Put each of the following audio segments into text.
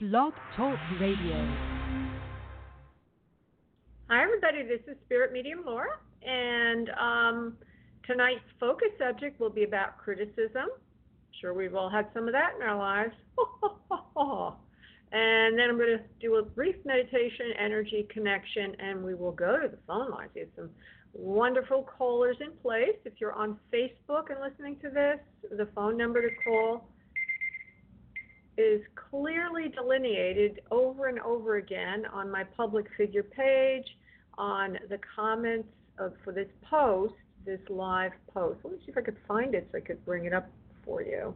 Blog Talk Radio. Hi, everybody. This is Spirit Medium Laura, and um, tonight's focus subject will be about criticism. Sure, we've all had some of that in our lives. and then I'm going to do a brief meditation, energy connection, and we will go to the phone lines. We have some wonderful callers in place. If you're on Facebook and listening to this, the phone number to call is clearly delineated over and over again on my public figure page, on the comments of, for this post, this live post. Let me see if I could find it so I could bring it up for you.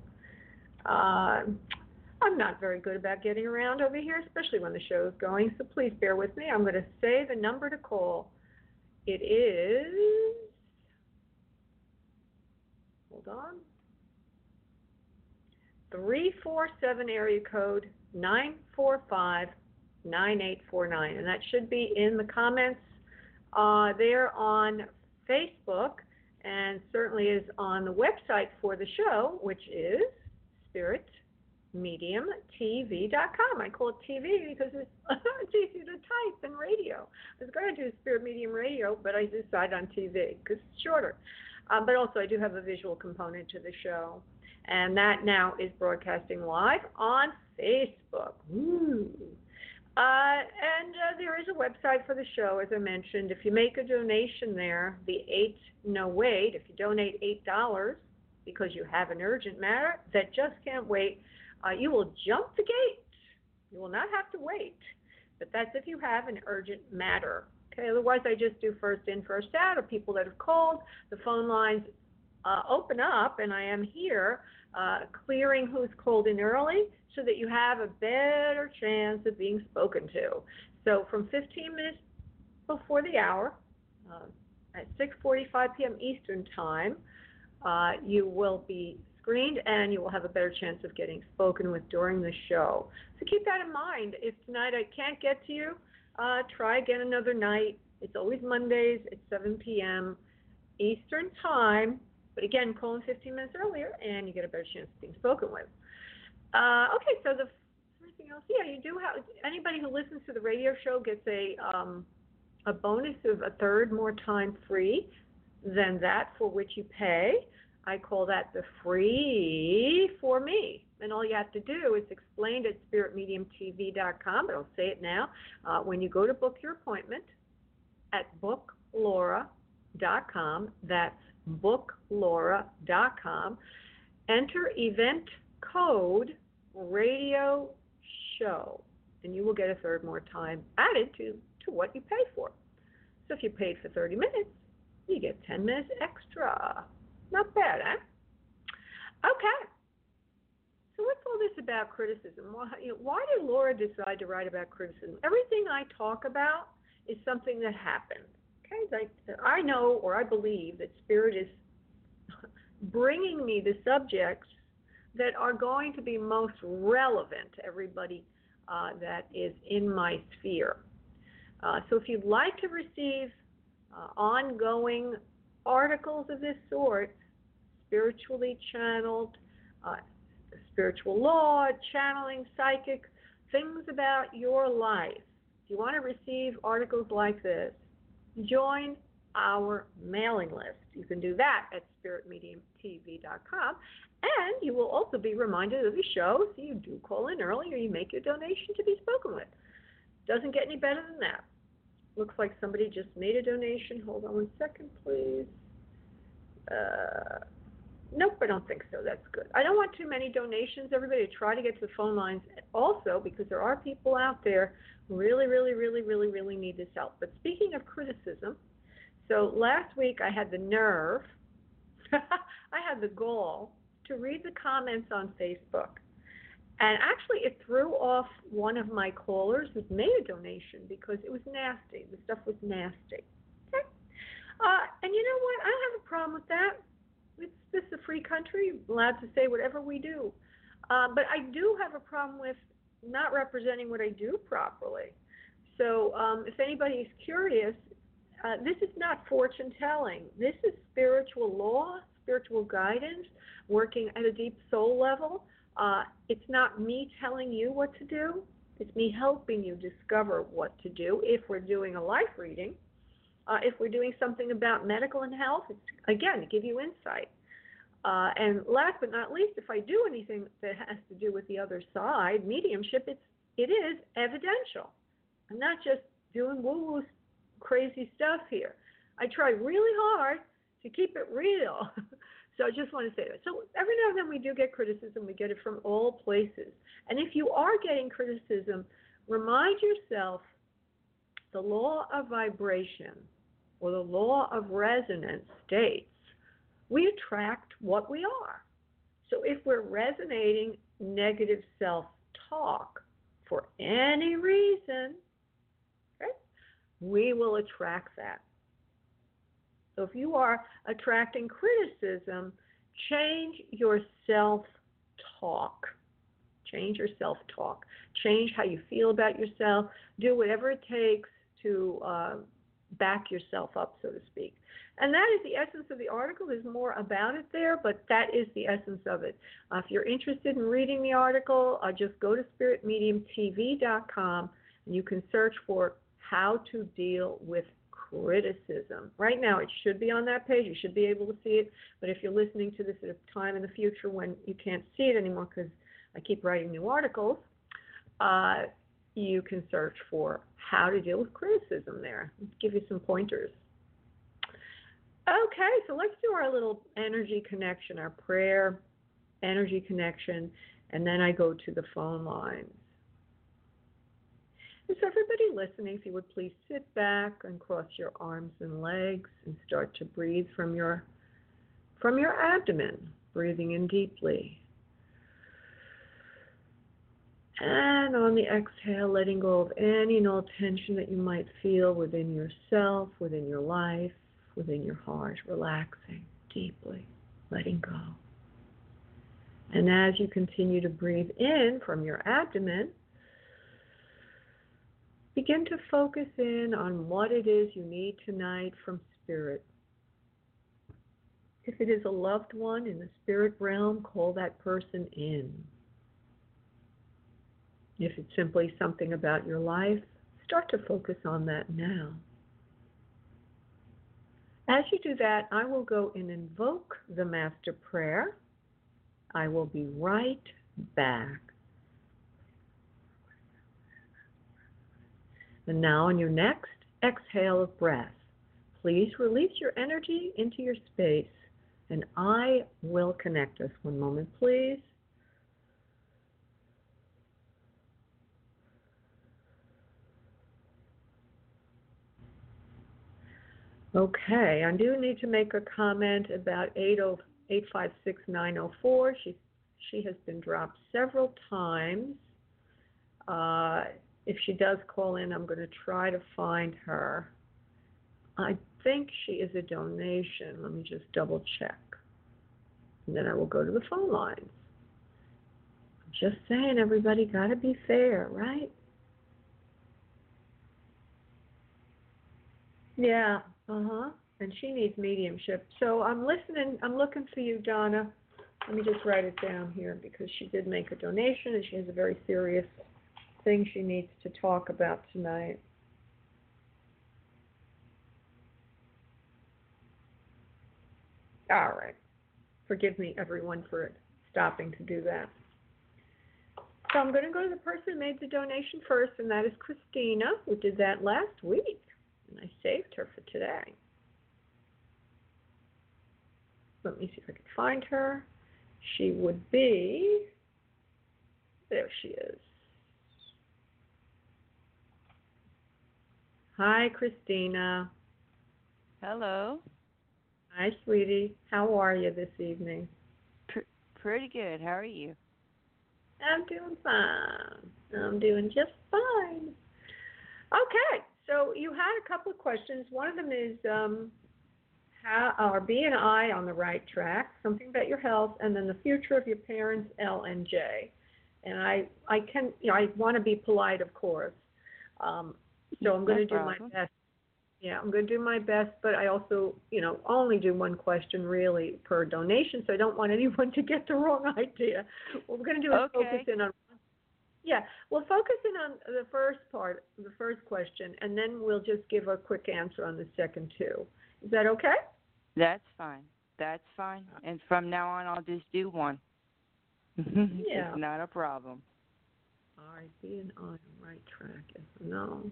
Uh, I'm not very good about getting around over here, especially when the show is going, so please bear with me. I'm going to say the number to call. It is. Hold on. 347 area code 945 9849. And that should be in the comments uh, there on Facebook and certainly is on the website for the show, which is spiritmediumtv.com. I call it TV because it's, it's easy to type than radio. I was going to do Spirit Medium Radio, but I decided on TV because it's shorter. Um, but also, I do have a visual component to the show and that now is broadcasting live on Facebook. Ooh. Uh, and uh, there is a website for the show, as I mentioned. If you make a donation there, the eight no wait. If you donate eight dollars because you have an urgent matter that just can't wait, uh, you will jump the gate. You will not have to wait, but that's if you have an urgent matter. Okay. Otherwise, I just do first in, first out, or people that have called. The phone lines uh, open up, and I am here uh, clearing who's called in early so that you have a better chance of being spoken to. So from 15 minutes before the hour, uh, at 6:45 p.m. Eastern Time, uh, you will be screened and you will have a better chance of getting spoken with during the show. So keep that in mind. If tonight I can't get to you, uh, try again another night. It's always Mondays at 7 p.m. Eastern Time. But again, call in 15 minutes earlier, and you get a better chance of being spoken with. Uh, okay, so the anything else? Yeah, you do have anybody who listens to the radio show gets a um, a bonus of a third more time free than that for which you pay. I call that the free for me. And all you have to do is explain at spiritmediumtv.com, but I'll say it now. Uh, when you go to book your appointment at booklaura.com, that's booklaura.com. Enter event code radio show, and you will get a third more time added to, to what you pay for. So if you paid for 30 minutes, you get 10 minutes extra. Not bad, huh? Okay. So what's all this about criticism? Why, you know, why did Laura decide to write about criticism? Everything I talk about is something that happened. I, I know or I believe that Spirit is bringing me the subjects that are going to be most relevant to everybody uh, that is in my sphere. Uh, so if you'd like to receive uh, ongoing articles of this sort, spiritually channeled, uh, spiritual law, channeling, psychic, things about your life. If you want to receive articles like this, join our mailing list. You can do that at spiritmediumtv.com. And you will also be reminded of the show, so you do call in early or you make your donation to be spoken with. Doesn't get any better than that. Looks like somebody just made a donation. Hold on one second, please. Uh, nope, I don't think so. That's good. I don't want too many donations, everybody. Try to get to the phone lines also because there are people out there really, really, really, really, really need this help. But speaking of criticism, so last week I had the nerve, I had the goal to read the comments on Facebook. And actually, it threw off one of my callers who made a donation because it was nasty. The stuff was nasty. Okay? Uh, and you know what? I don't have a problem with that. It's this is a free country, allowed to say whatever we do. Uh, but I do have a problem with not representing what I do properly. So um, if anybody is curious, uh, this is not fortune telling. This is spiritual law, spiritual guidance, working at a deep soul level Uh, it's not me telling you what to do. It's me helping you discover what to do if we're doing a life reading. Uh, if we're doing something about medical and health, it's again to give you insight. Uh, and last but not least, if I do anything that has to do with the other side, mediumship, it's it is evidential. I'm not just doing woo woo crazy stuff here. I try really hard to keep it real. so I just want to say that. So every now and then we do get criticism. We get it from all places. And if you are getting criticism, remind yourself the law of vibration or the law of resonance states we attract what we are. So if we're resonating negative self talk for any reason, we will attract that. So if you are attracting criticism, change your self talk. Change your self talk. Change how you feel about yourself. Do whatever it takes to uh, back yourself up, so to speak. And that is the essence of the article. There's more about it there, but that is the essence of it. Uh, if you're interested in reading the article, uh, just go to spiritmediumtv.com and you can search for how to deal with criticism. Right now, it should be on that page. You should be able to see it. But if you're listening to this at a time in the future when you can't see it anymore because I keep writing new articles, uh, you can search for how to deal with criticism there. Let's give you some pointers. Okay, so let's do our little energy connection, our prayer energy connection, and then I go to the phone lines. And so, everybody listening, if you would please sit back and cross your arms and legs and start to breathe from your from your abdomen, breathing in deeply. And on the exhale, letting go of any and all tension that you might feel within yourself, within your life, within your heart, relaxing deeply, letting go. And as you continue to breathe in from your abdomen, begin to focus in on what it is you need tonight from spirit. If it is a loved one in the spirit realm, call that person in. If it's simply something about your life, start to focus on that now. As you do that, I will go and invoke the Master Prayer. I will be right back. And now, on your next exhale of breath, please release your energy into your space, and I will connect us. One moment, please. Okay, I do need to make a comment about 856-904. She she has been dropped several times. Uh, if she does call in, I'm going to try to find her. I think she is a donation. Let me just double check. And then I will go to the phone lines. Just saying, everybody got to be fair, right? Yeah, uh huh. And she needs mediumship. So I'm listening. I'm looking for you, Donna. Let me just write it down here because she did make a donation and she has a very serious thing she needs to talk about tonight. All right. Forgive me, everyone, for stopping to do that. So I'm going to go to the person who made the donation first, and that is Christina, who did that last week. And I saved her for today. Let me see if I can find her. She would be, there she is. Hi, Christina. Hello. Hi, sweetie. How are you this evening? P- pretty good. How are you? I'm doing fine. I'm doing just fine. Okay, so you had a couple of questions. One of them is um, how are B and I on the right track? Something about your health, and then the future of your parents, L and J. And I, I can, you know, I want to be polite, of course. Um, so I'm going to do my best Yeah, I'm going to do my best, but I also, you know, only do one question really per donation, so I don't want anyone to get the wrong idea. What we're going to do is Okay. focus in on. Yeah, we'll focus in on the first part, the first question, and then we'll just give a quick answer on the second two. Is that okay? That's fine. That's fine. And from now on, I'll just do one. Yeah. It's not a problem. All right, Being on the right track. Or no?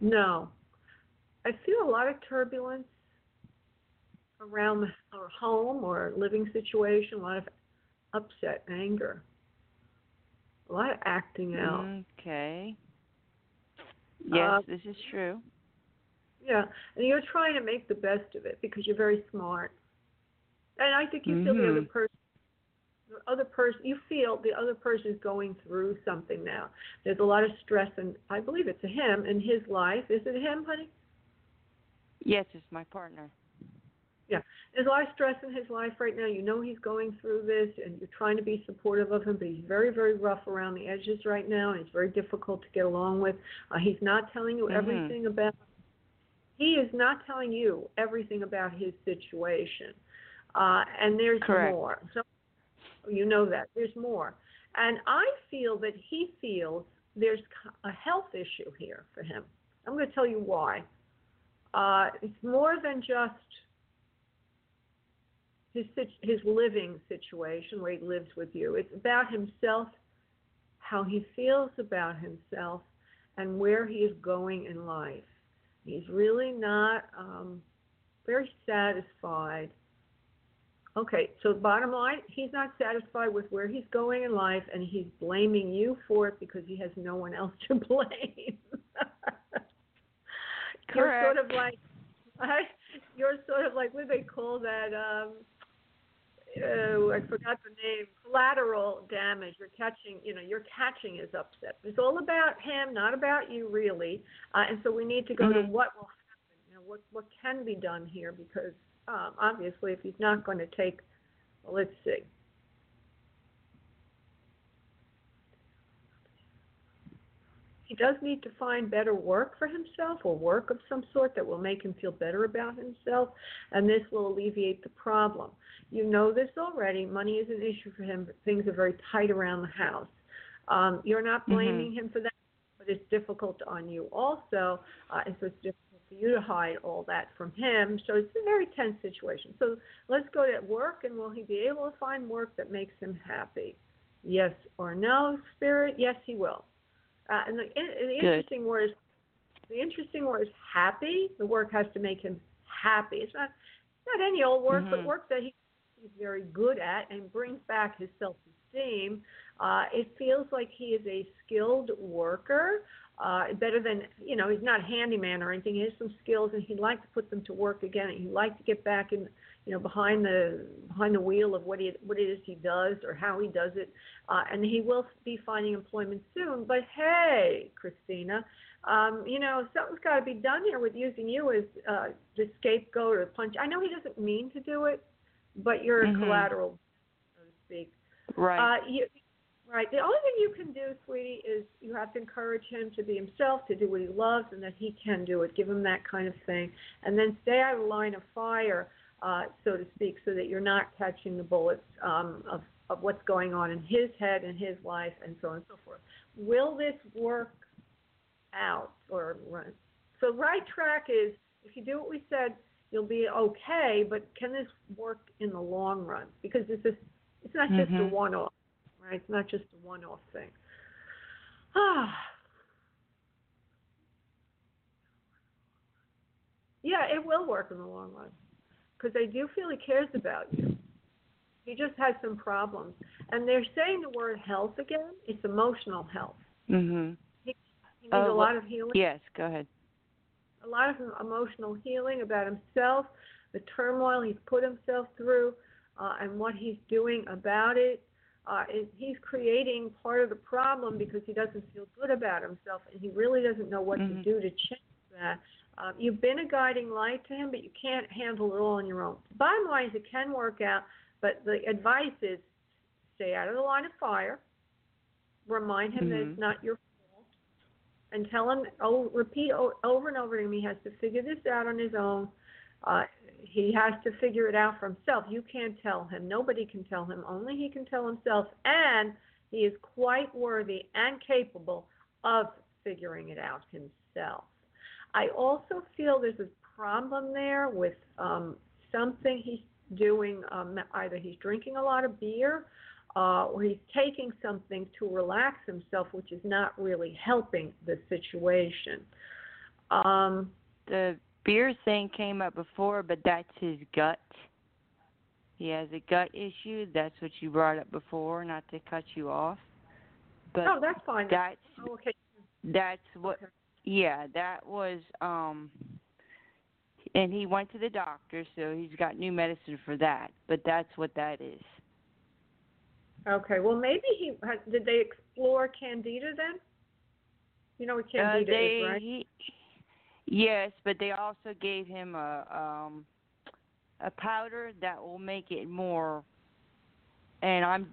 No. I feel a lot of turbulence around our home or living situation, a lot of upset, anger, a lot of acting out. Okay. Yes, Uh, this is true. Yeah, and you're trying to make the best of it because you're very smart. And I think you feel the other Mhm. person, the other person, you feel the other person is going through something now. There's a lot of stress, and I believe it's a him in his life. Is it him, honey? Yes, it's my partner. Yeah. There's a lot of stress in his life right now. You know he's going through this, and you're trying to be supportive of him, but he's very, very rough around the edges right now, and he's very difficult to get along with. Uh, he's not telling you Mhm. everything about. He is not telling you everything about his situation, uh, and there's Correct. more. So you know that there's more, and I feel that he feels there's a health issue here for him. I'm going to tell you why. Uh, it's more than just his his living situation where he lives with you. It's about himself, how he feels about himself, and where he is going in life. He's really not um, very satisfied. Okay, so bottom line, he's not satisfied with where he's going in life, and he's blaming you for it because he has no one else to blame. You're sort of like, you're sort of like what do they call that? Um, oh, I forgot the name. Collateral damage. You're catching, you know, you're catching his upset. It's all about him, not about you, really. Uh, and so we need to go to Mhm. what will happen. You know, what what can be done here? Because um, obviously, if he's not going to take, well, let's see. He does need to find better work for himself or work of some sort that will make him feel better about himself, and this will alleviate the problem. You know this already. Money is an issue for him, but things are very tight around the house. Um, you're not Mhm. blaming him for that, but it's difficult on you also, uh, and so it's difficult for you to hide all that from him. So it's a very tense situation. So let's go to work, and will he be able to find work that makes him happy? Yes or no, Spirit? Yes, he will. Uh, and the, and the interesting word is the interesting word is happy. The work has to make him happy. It's not not any old work, but Mhm. work that he, he's very good at and brings back his self esteem. Uh, it feels like he is a skilled worker. Uh, better than you know, he's not a handyman or anything. He has some skills, and he'd like to put them to work again. And he'd like to get back in, you know, behind the behind the wheel of what he what it is he does or how he does it. Uh, and he will be finding employment soon. But hey, Christina, um, you know, something's got to be done here with using you as uh, the scapegoat or the punch. I know he doesn't mean to do it, but you're Mhm. collateral, so to speak. Right. Uh, you, right. The only thing you can do, sweetie, is you have to encourage him to be himself, to do what he loves, and that he can do it. Give him that kind of thing, and then stay out of the line of fire, uh, so to speak, so that you're not catching the bullets um, of of what's going on in his head and his life, and so on and so forth. Will this work out or run? So right track is if you do what we said, you'll be okay. But can this work in the long run? Because this is it's not just a Mhm. one-off, right? It's not just a one-off thing. Ah. Yeah, it will work in the long run because I do feel he cares about you. He just has some problems, and they're saying the word health again. It's emotional health. mhm. He needs Oh, a lot of healing Yes, go ahead. a lot of emotional healing about himself, the turmoil he's put himself through, uh, and what he's doing about it. Uh, he's creating part of the problem because he doesn't feel good about himself, and he really doesn't know what Mhm. to do to change that. Uh, you've been a guiding light to him, but you can't handle it all on your own. Bottom line is it can work out, but the advice is stay out of the line of fire. Remind him that Mhm. it's not your fault, and tell him, oh, repeat o- over and over to him. He has to figure this out on his own. Uh, he has to figure it out for himself. You can't tell him. Nobody can tell him. Only he can tell himself. And he is quite worthy and capable of figuring it out himself. I also feel there's a problem there with um, something he's doing. Um, either he's drinking a lot of beer uh, or he's taking something to relax himself, which is not really helping the situation. Um, The beer thing came up before, but that's his gut. He has a gut issue. That's what you brought up before, not to cut you off. But oh, that's fine. that's Oh, okay. that's what Okay. Yeah, that was um and he went to the doctor, so he's got new medicine for that. But that's what that is. Okay. Well, maybe he did. They explore candida then. You know what Uh, candida they is, right? he, yes, but they also gave him a um a powder that will make it more and I'm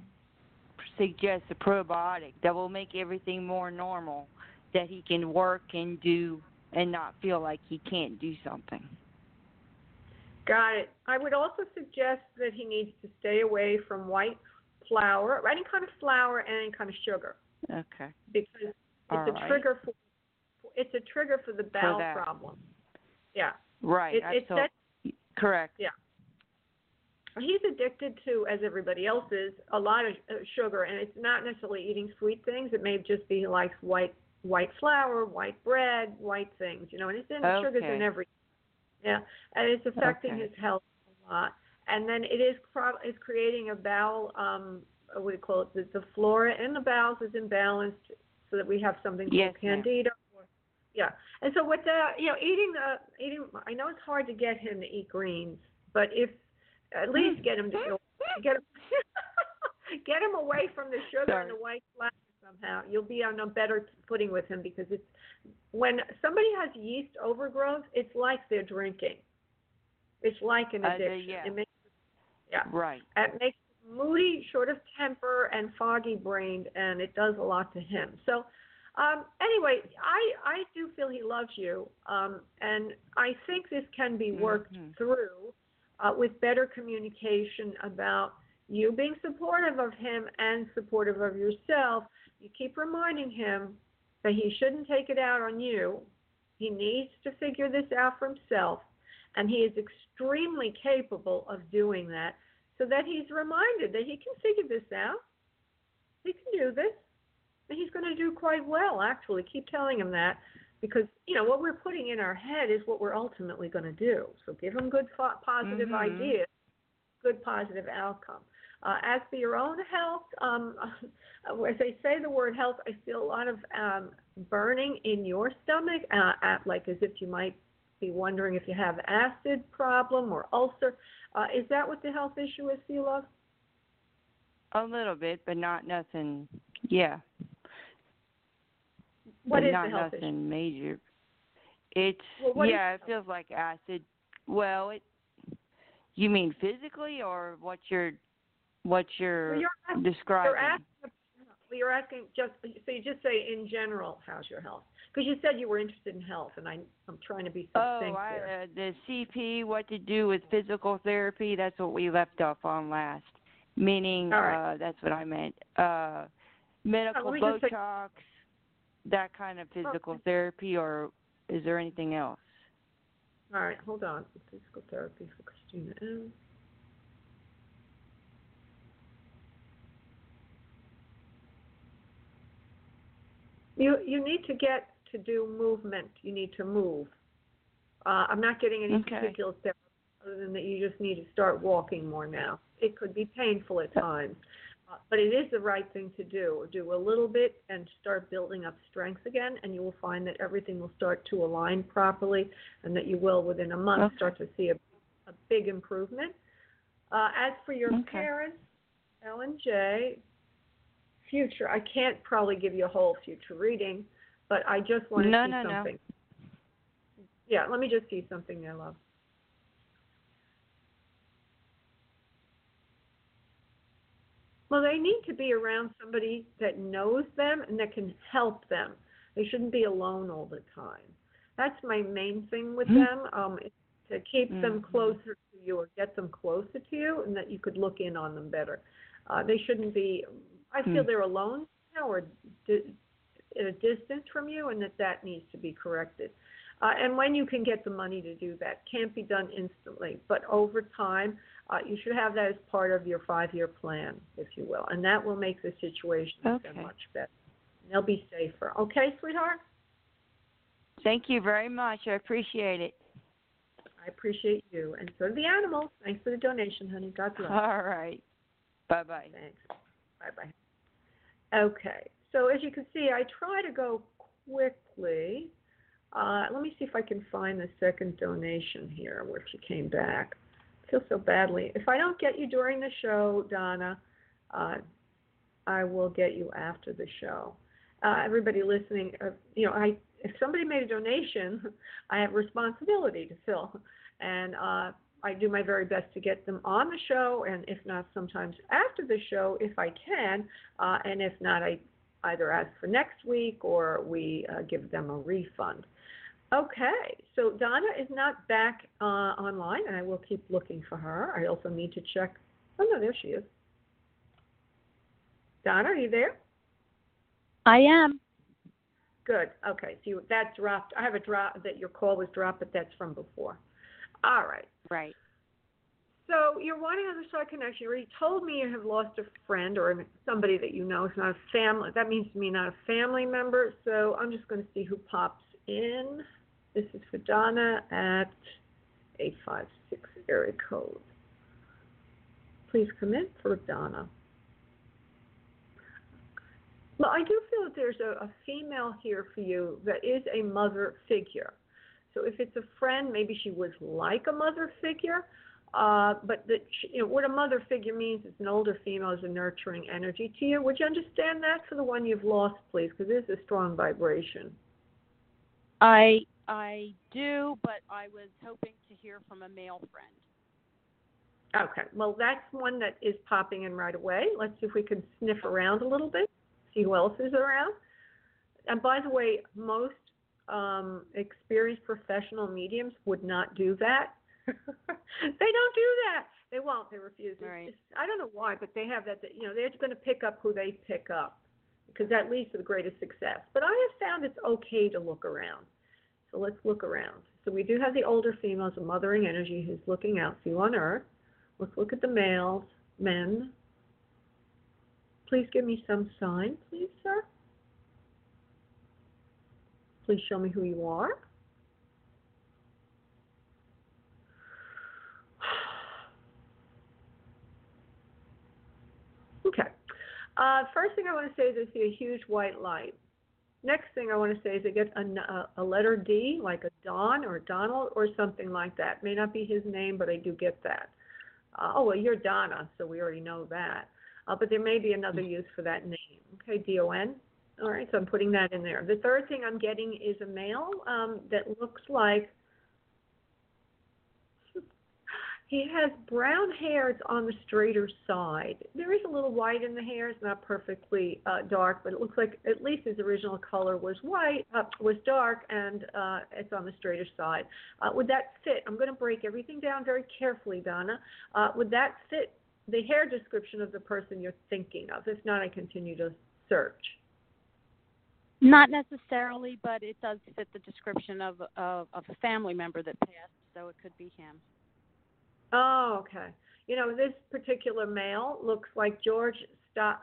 suggest a probiotic that will make everything more normal that he can work and do and not feel like he can't do something. Got it. I would also suggest that he needs to stay away from white flour, or any kind of flour, and any kind of sugar, Okay. because it's All a right. trigger for it's a trigger for the bowel that. problem. Yeah. Right. It, I it told- sets correct. Yeah. He's addicted to, as everybody else is, a lot of uh, sugar, and it's not necessarily eating sweet things. It may just be he likes white white flour, white bread, white things, you know. And it's in sugars in everything. Yeah, and it's affecting Okay. his health a lot. And then it is is creating a bowel. Um, what do you call it? The, the flora in the bowels is imbalanced, so that we have something called Yes, ma'am. candida. Or, yeah, and so with that, you know, eating the eating. I know it's hard to get him to eat greens, but if at least get him to go get him get him away from the sugar and the white flour somehow. You'll be on a better footing with him because it's when somebody has yeast overgrowth, it's like they're drinking. It's like an Uh, addiction. yeah. It makes yeah. Right. It makes moody, short of temper, and foggy brained, and it does a lot to him. So, um, anyway, I I do feel he loves you, um, and I think this can be worked Mhm. through uh, with better communication about you being supportive of him and supportive of yourself. You keep reminding him that he shouldn't take it out on you. He needs to figure this out for himself, and he is extremely capable of doing that so that he's reminded that he can figure this out. He can do this. And he's going to do quite well, actually. Keep telling him that because, you know, what we're putting in our head is what we're ultimately going to do. So give him good, positive Mhm. ideas, good, positive outcome. Uh, as for your own health, um, as I say the word health, I feel a lot of um, burning in your stomach, uh, at, like as if you might be wondering if you have acid problem or ulcer. Uh, is that what the health issue is love? A little bit, but not nothing. Yeah. What but is not the health nothing issue? major. It's Well, is yeah, it feels like acid. Well, it. You mean physically, or what you're, what you're, you're, ask- describing? you're asking. You're asking just so you just say in general, how's your health? Because you said you were interested in health, and I I'm trying to be Oh, succinct I, uh, the CP, what to do with physical therapy? That's what we left off on last. Meaning, right. uh, that's what I meant. Uh, medical me just Botox, that kind of physical Okay. therapy, or is there anything else? All right, hold on. Physical therapy for Christina M. You you need to get to do movement. You need to move. Uh, I'm not getting any Okay. particular steps other than that you just need to start walking more now. It could be painful at times, uh, but it is the right thing to do. Do a little bit and start building up strength again, and you will find that everything will start to align properly, and that you will within a month Okay. start to see a, a big improvement. Uh, as for your Okay. parents, L and J, future, I can't probably give you a whole future reading, but I just want to No, see no, no. something. Yeah, let me just see something there, love. Well, they need to be around somebody that knows them and that can help them. They shouldn't be alone all the time. That's my main thing with Mm-hmm. them. Um, to keep them Mhm. closer to you or get them closer to you, and that you could look in on them better. Uh, they shouldn't be. I feel Hmm. they're alone now or di- at a distance from you, and that that needs to be corrected. Uh, and when you can get the money to do that, can't be done instantly, but over time, uh, you should have that as part of your five-year plan, if you will, and that will make the situation Okay. much better. And they'll be safer. Okay, sweetheart. Thank you very much. I appreciate it. I appreciate you, and so do the animals. Thanks for the donation, honey. God bless. All right. Bye bye. Thanks. Okay, so as you can see, I try to go quickly. Uh, let me see if I can find the second donation here where she came back. I feel so badly. If I don't get you during the show, Donna, uh, I will get you after the show. Uh, everybody listening, uh, you know, I if somebody made a donation, I have responsibility to fill, and uh, I do my very best to get them on the show, and if not, sometimes after the show if I can, uh, and if not, I either ask for next week or we uh, give them a refund. Okay, so Donna is not back uh, online, and I will keep looking for her. I also need to check. Oh no, there she is. Donna, are you there? I am. Good. Okay, so you, that dropped. I have a drop that your call was dropped, but that's from before. All right. Right. So you're wanting other side connection. You already told me you have lost a friend or somebody that you know is not a family. That means to me not a family member. So I'm just going to see who pops in. This is for Donna at 856 area code. Please come in for Donna. Well, I do feel that there's a, a female here for you that is a mother figure. So if it's a friend, maybe she was like a mother figure, uh, but she, you know what a mother figure means is an older female is a nurturing energy to you. Would you understand that for the one you've lost, please? Because this is a strong vibration. I I do, but I was hoping to hear from a male friend. Okay, well that's one that is popping in right away. Let's see if we can sniff around a little bit, see who else is around. And by the way, most um, experienced professional mediums would not do that. they don't do that. They won't. They refuse. Right. just- I don't know why, but they have that. that, You know, they're just going to pick up who they pick up because that leads to the greatest success. But I have found it's okay to look around. So let's look around. So we do have the older females, a mothering energy who's looking out for you on Earth. Let's look at the males, men. Please give me some sign, please, sir. Please show me who you are. Okay. Uh, first thing I want to say is I see a huge white light. Next thing I want to say is I get a letter D, like a Don or Donald or something like that. May not be his name, but I do get that. Uh, oh, well, you're Donna, so we already know that. Uh, but there may be another use for that name. Okay, D O N. All right, so I'm putting that in there. The third thing I'm getting is a male um, that looks like he has brown hairs on the straighter side. There is a little white in the hair. It's not perfectly uh, dark, but it looks like at least his original color was white, uh, was dark, and uh, it's on the straighter side. Uh, would that fit? I'm going to break everything down very carefully, Donna. Uh, would that fit the hair description of the person you're thinking of? If not, I continue to search. Not necessarily, but it does fit the description of of, of a family member that passed, so it could be him. Oh, okay. You know, this particular male looks like George Sta-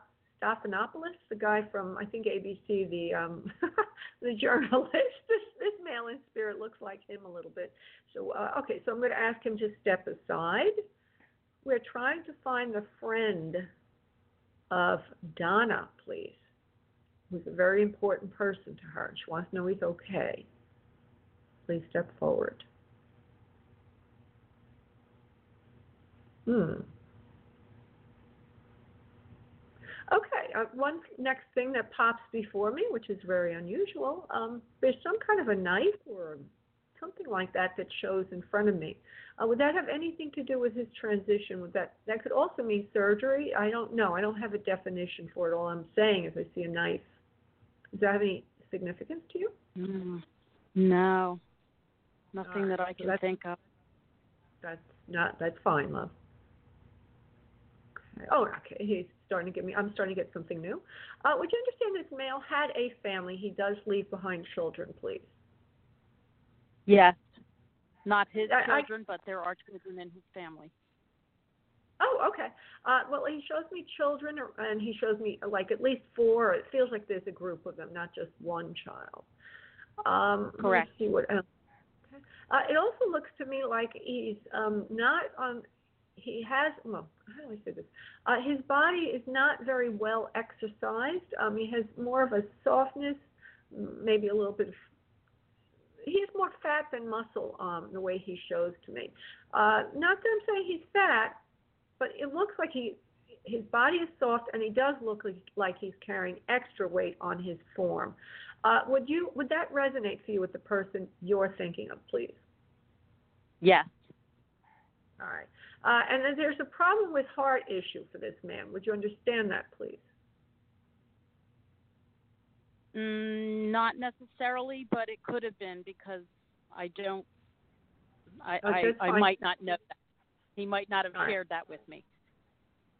the guy from I think ABC, the um, the journalist. This this male in spirit looks like him a little bit. So uh, okay, so I'm going to ask him to step aside. We're trying to find the friend of Donna, please, who's a very important person to her. She wants to know he's okay. Please step forward. Hmm. Okay, uh, one next thing that pops before me, which is very unusual, um, there's some kind of a knife or something like that that shows in front of me. Uh, would that have anything to do with his transition? Would that that could also mean surgery? I don't know. I don't have a definition for it. All I'm saying is I see a knife. Does that have any significance to you? Mm, no, nothing right, that I can that's- think of. That's not. That's fine, love. Okay. Oh, okay. He's starting to give me. I'm starting to get something new. Uh, would you understand this male had a family? He does leave behind children, please. Yes, not his I- I- children, but there are children in his family. Oh, okay. Uh, well, he shows me children, and he shows me like at least four. It feels like there's a group of them, not just one child. Um, Correct. See what else. Okay. Uh, it also looks to me like he's um, not on. He has. Well, how do I say this? Uh, his body is not very well exercised. Um, he has more of a softness, maybe a little bit. Of, he has more fat than muscle. Um, the way he shows to me. Uh, not that I'm saying he's fat, but it looks like he his body is soft and he does look like, he's carrying extra weight on his form. Uh, would you would that resonate for you with the person you're thinking of, please? Yes, All right. Uh, and then there's a problem with heart issue for this man. Would you understand that, please? mm, not necessarily, but it could have been because I don't. I Oh, I, I might not know that. He might not have All right. shared that with me.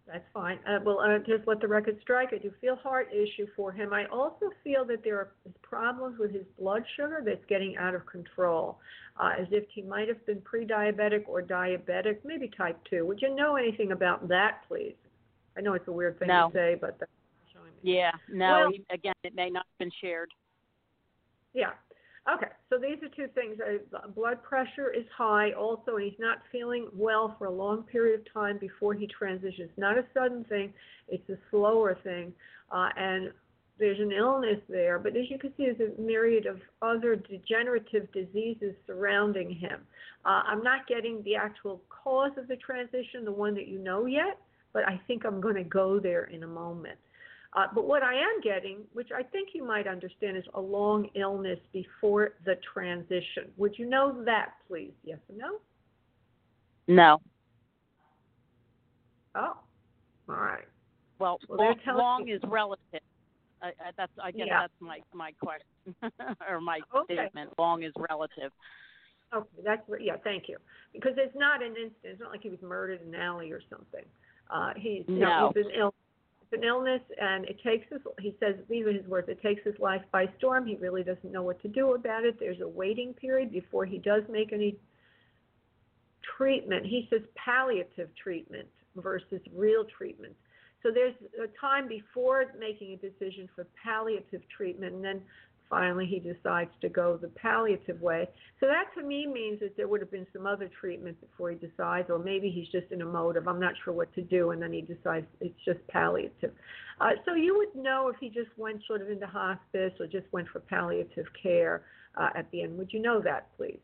That's fine. Uh, well, uh, just let the record strike. I do feel heart issue for him. I also feel that there are problems with his blood sugar that's getting out of control, uh, as if he might have been pre-diabetic or diabetic, maybe type two. Would you know anything about that, please? I know it's a weird thing No. to say, but that's showing me. Yeah, no. Well- he, again, it may not have been shared. Yeah. Okay. So these are two things. Uh, blood pressure is high also, and he's not feeling well for a long period of time before he transitions. Not a sudden thing. It's a slower thing. Uh, and there's an illness there, but as you can see, there's a myriad of other degenerative diseases surrounding him. Uh, I'm not getting the actual cause of the transition, the one that you know yet, but I think I'm going to go there in a moment. Uh, but what I am getting, which I think you might understand, is a long illness before the transition. Would you know that, please? Yes or no? No. Oh, all right. Well, Well, long, long is relative. I, I, that's I guess Yeah. that's my my question or my Okay. statement. Long is relative. Okay, that's yeah. Thank you. Because it's not an instant. It's not like he was murdered in an alley or something. Uh, he's No. he's been ill. An illness, and it takes his. He says these are his words. It takes his life by storm. He really doesn't know what to do about it. There's a waiting period before he does make any treatment. He says palliative treatment versus real treatment. So there's a time before making a decision for palliative treatment, and then finally he decides to go the palliative way. So that to me means that there would have been some other treatment before he decides, or maybe he's just in a mode of I'm not sure what to do, and then he decides it's just palliative. Uh, so you would know if he just went sort of into hospice or just went for palliative care uh, at the end. Would you know that, please?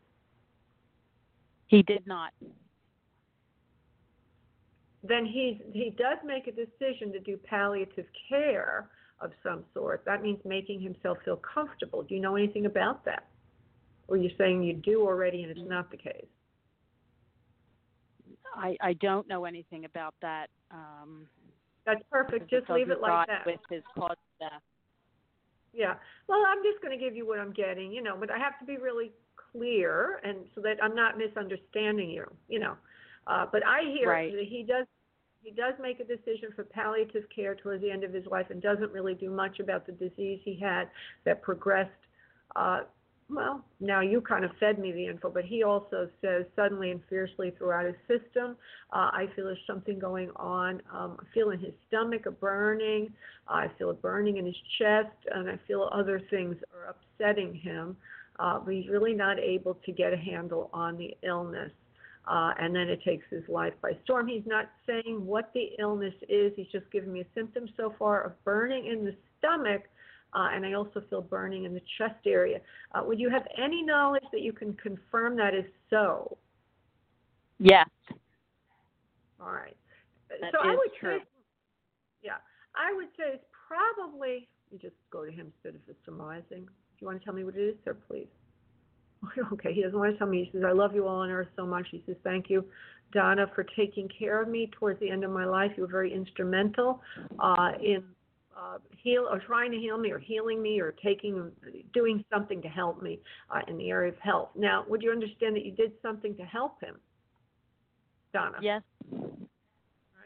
He did not. then he's he does make a decision to do palliative care of some sort. That means making himself feel comfortable. Do you know anything about that? Or you're saying you do already and it's not the case? I I don't know anything about that. Um, That's perfect. Just leave it like that. With his cause death. Yeah. Well, I'm just going to give you what I'm getting, you know, but I have to be really clear and so that I'm not misunderstanding you, you know. Uh, but I hear Right. that he does he does make a decision for palliative care towards the end of his life and doesn't really do much about the disease he had that progressed uh well, now you kind of fed me the info, but he also says suddenly and fiercely throughout his system, uh, I feel there's something going on. Um, I feel in his stomach a burning. I feel a burning in his chest, and I feel other things are upsetting him. Uh, but he's really not able to get a handle on the illness. Uh, and then it takes his life by storm. He's not saying what the illness is. He's just giving me a symptom so far of burning in the stomach, uh, and I also feel burning in the chest area. Uh, would you have any knowledge that you can confirm that is so? Yes. All right. That so I would true. say, yeah, I would say it's probably. You just go to him instead of just surmising. Do you want to tell me what it is, sir, please? Okay, he doesn't want to tell me. He says, I love you all on earth so much. He says, Thank you, Donna, for taking care of me towards the end of my life. You were very instrumental uh, in uh, heal or trying to heal me or healing me or taking doing something to help me uh, in the area of health. Now, would you understand that you did something to help him, Donna? Yes.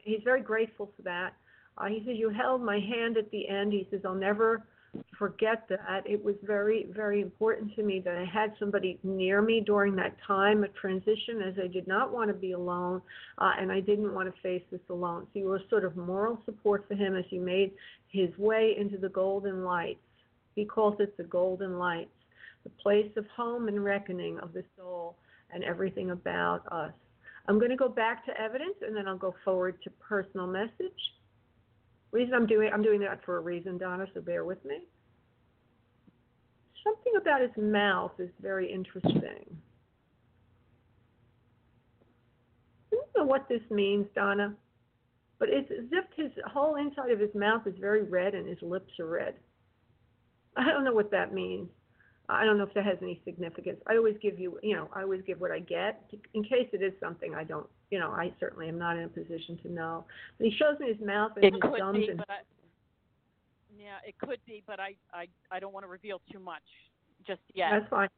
He's very grateful for that. Uh, he says you held my hand at the end. He says I'll never forget that. It was very, very important to me that I had somebody near me during that time of transition, as I did not want to be alone, uh, and I didn't want to face this alone. So you were sort of moral support for him as he made his way into the golden lights. He calls it the golden lights, the place of home and reckoning of the soul and everything about us. I'm going to go back to evidence and then I'll go forward to personal message. Reason I'm doing I'm doing that for a reason, Donna, so bear with me. Something about his mouth is very interesting. I don't know what this means, Donna, but it's as if his whole inside of his mouth is very red and his lips are red. I don't know what that means. I don't know if that has any significance. I always give you, you know, I always give what I get in case it is something I don't, you know, I certainly am not in a position to know. But he shows me his mouth and It his could gums be, and but I, yeah, it could be, but I, I, I don't want to reveal too much just yet. that's fine.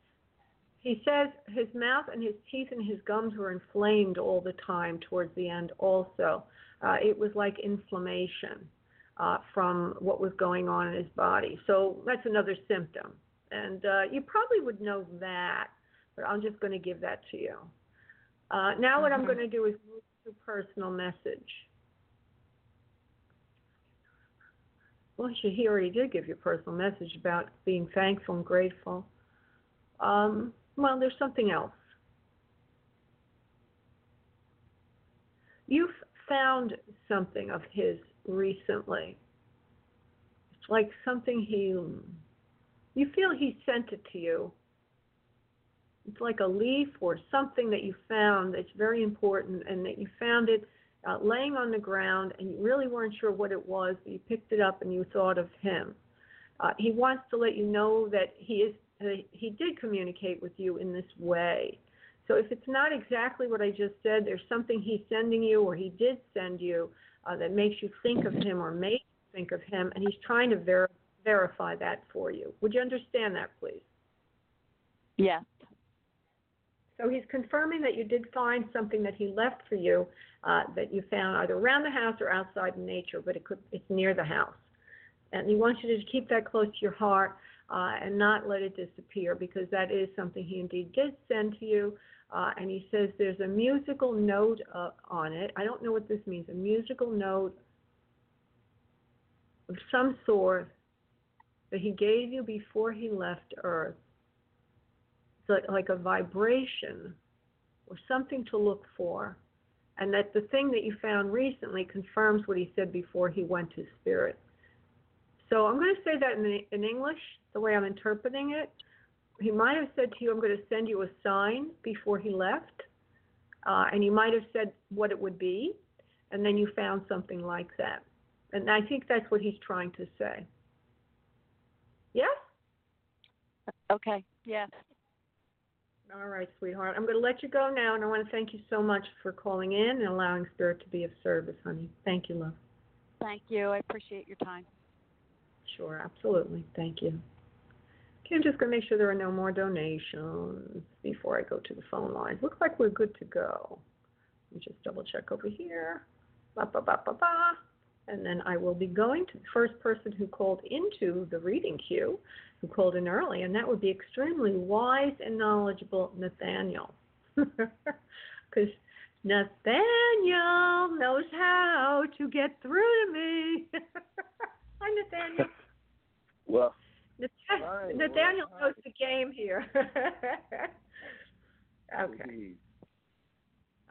He says his mouth and his teeth and his gums were inflamed all the time towards the end. Also, uh, it was like inflammation uh, from what was going on in his body. So that's another symptom. And uh, you probably would know that, but I'm just going to give that to you. Uh, now, what I'm Mhm. going to do is move to personal message. Well, she, he already did give you a personal message about being thankful and grateful. Um, well, there's something else. You've found something of his recently. It's like something he you feel he sent it to you. It's like a leaf or something that you found that's very important and that you found it uh, laying on the ground and you really weren't sure what it was, but you picked it up and you thought of him. Uh, he wants to let you know that he is uh, he did communicate with you in this way. So if it's not exactly what I just said, there's something he's sending you or he did send you uh, that makes you think of him or makes you think of him, and he's trying to ver- verify that for you. Would you understand that, please? Yes. So he's confirming that you did find something that he left for you uh, that you found either around the house or outside in nature, but it could it's near the house. And he wants you to keep that close to your heart uh, and not let it disappear because that is something he indeed did send to you. Uh, and he says there's a musical note uh, on it. I don't know what this means. A musical note of some sort that he gave you before he left Earth. It's like, a vibration or something to look for. And that the thing that you found recently confirms what he said before he went to spirit. So I'm going to say that in, in English, the way I'm interpreting it. He might have said to you, I'm going to send you a sign before he left. Uh, and he might have said what it would be. And then you found something like that. And I think that's what he's trying to say. Yes? Okay. Yes. All right, sweetheart. I'm going to let you go now, and I want to thank you so much for calling in and allowing Spirit to be of service, honey. Thank you, love. Thank you. I appreciate your time. Sure, absolutely. Thank you. Okay, I'm just going to make sure there are no more donations before I go to the phone line. Looks like we're good to go. Let me just double check over here. Ba, ba, ba, ba, ba. And then I will be going to the first person who called into the reading queue, who called in early, and that would be extremely wise and knowledgeable Nathaniel. Because Nathaniel knows how to get through to me. Hi, Nathaniel. Well, Nath- Hi, Nathaniel well, hi. knows the game here. okay. indeed.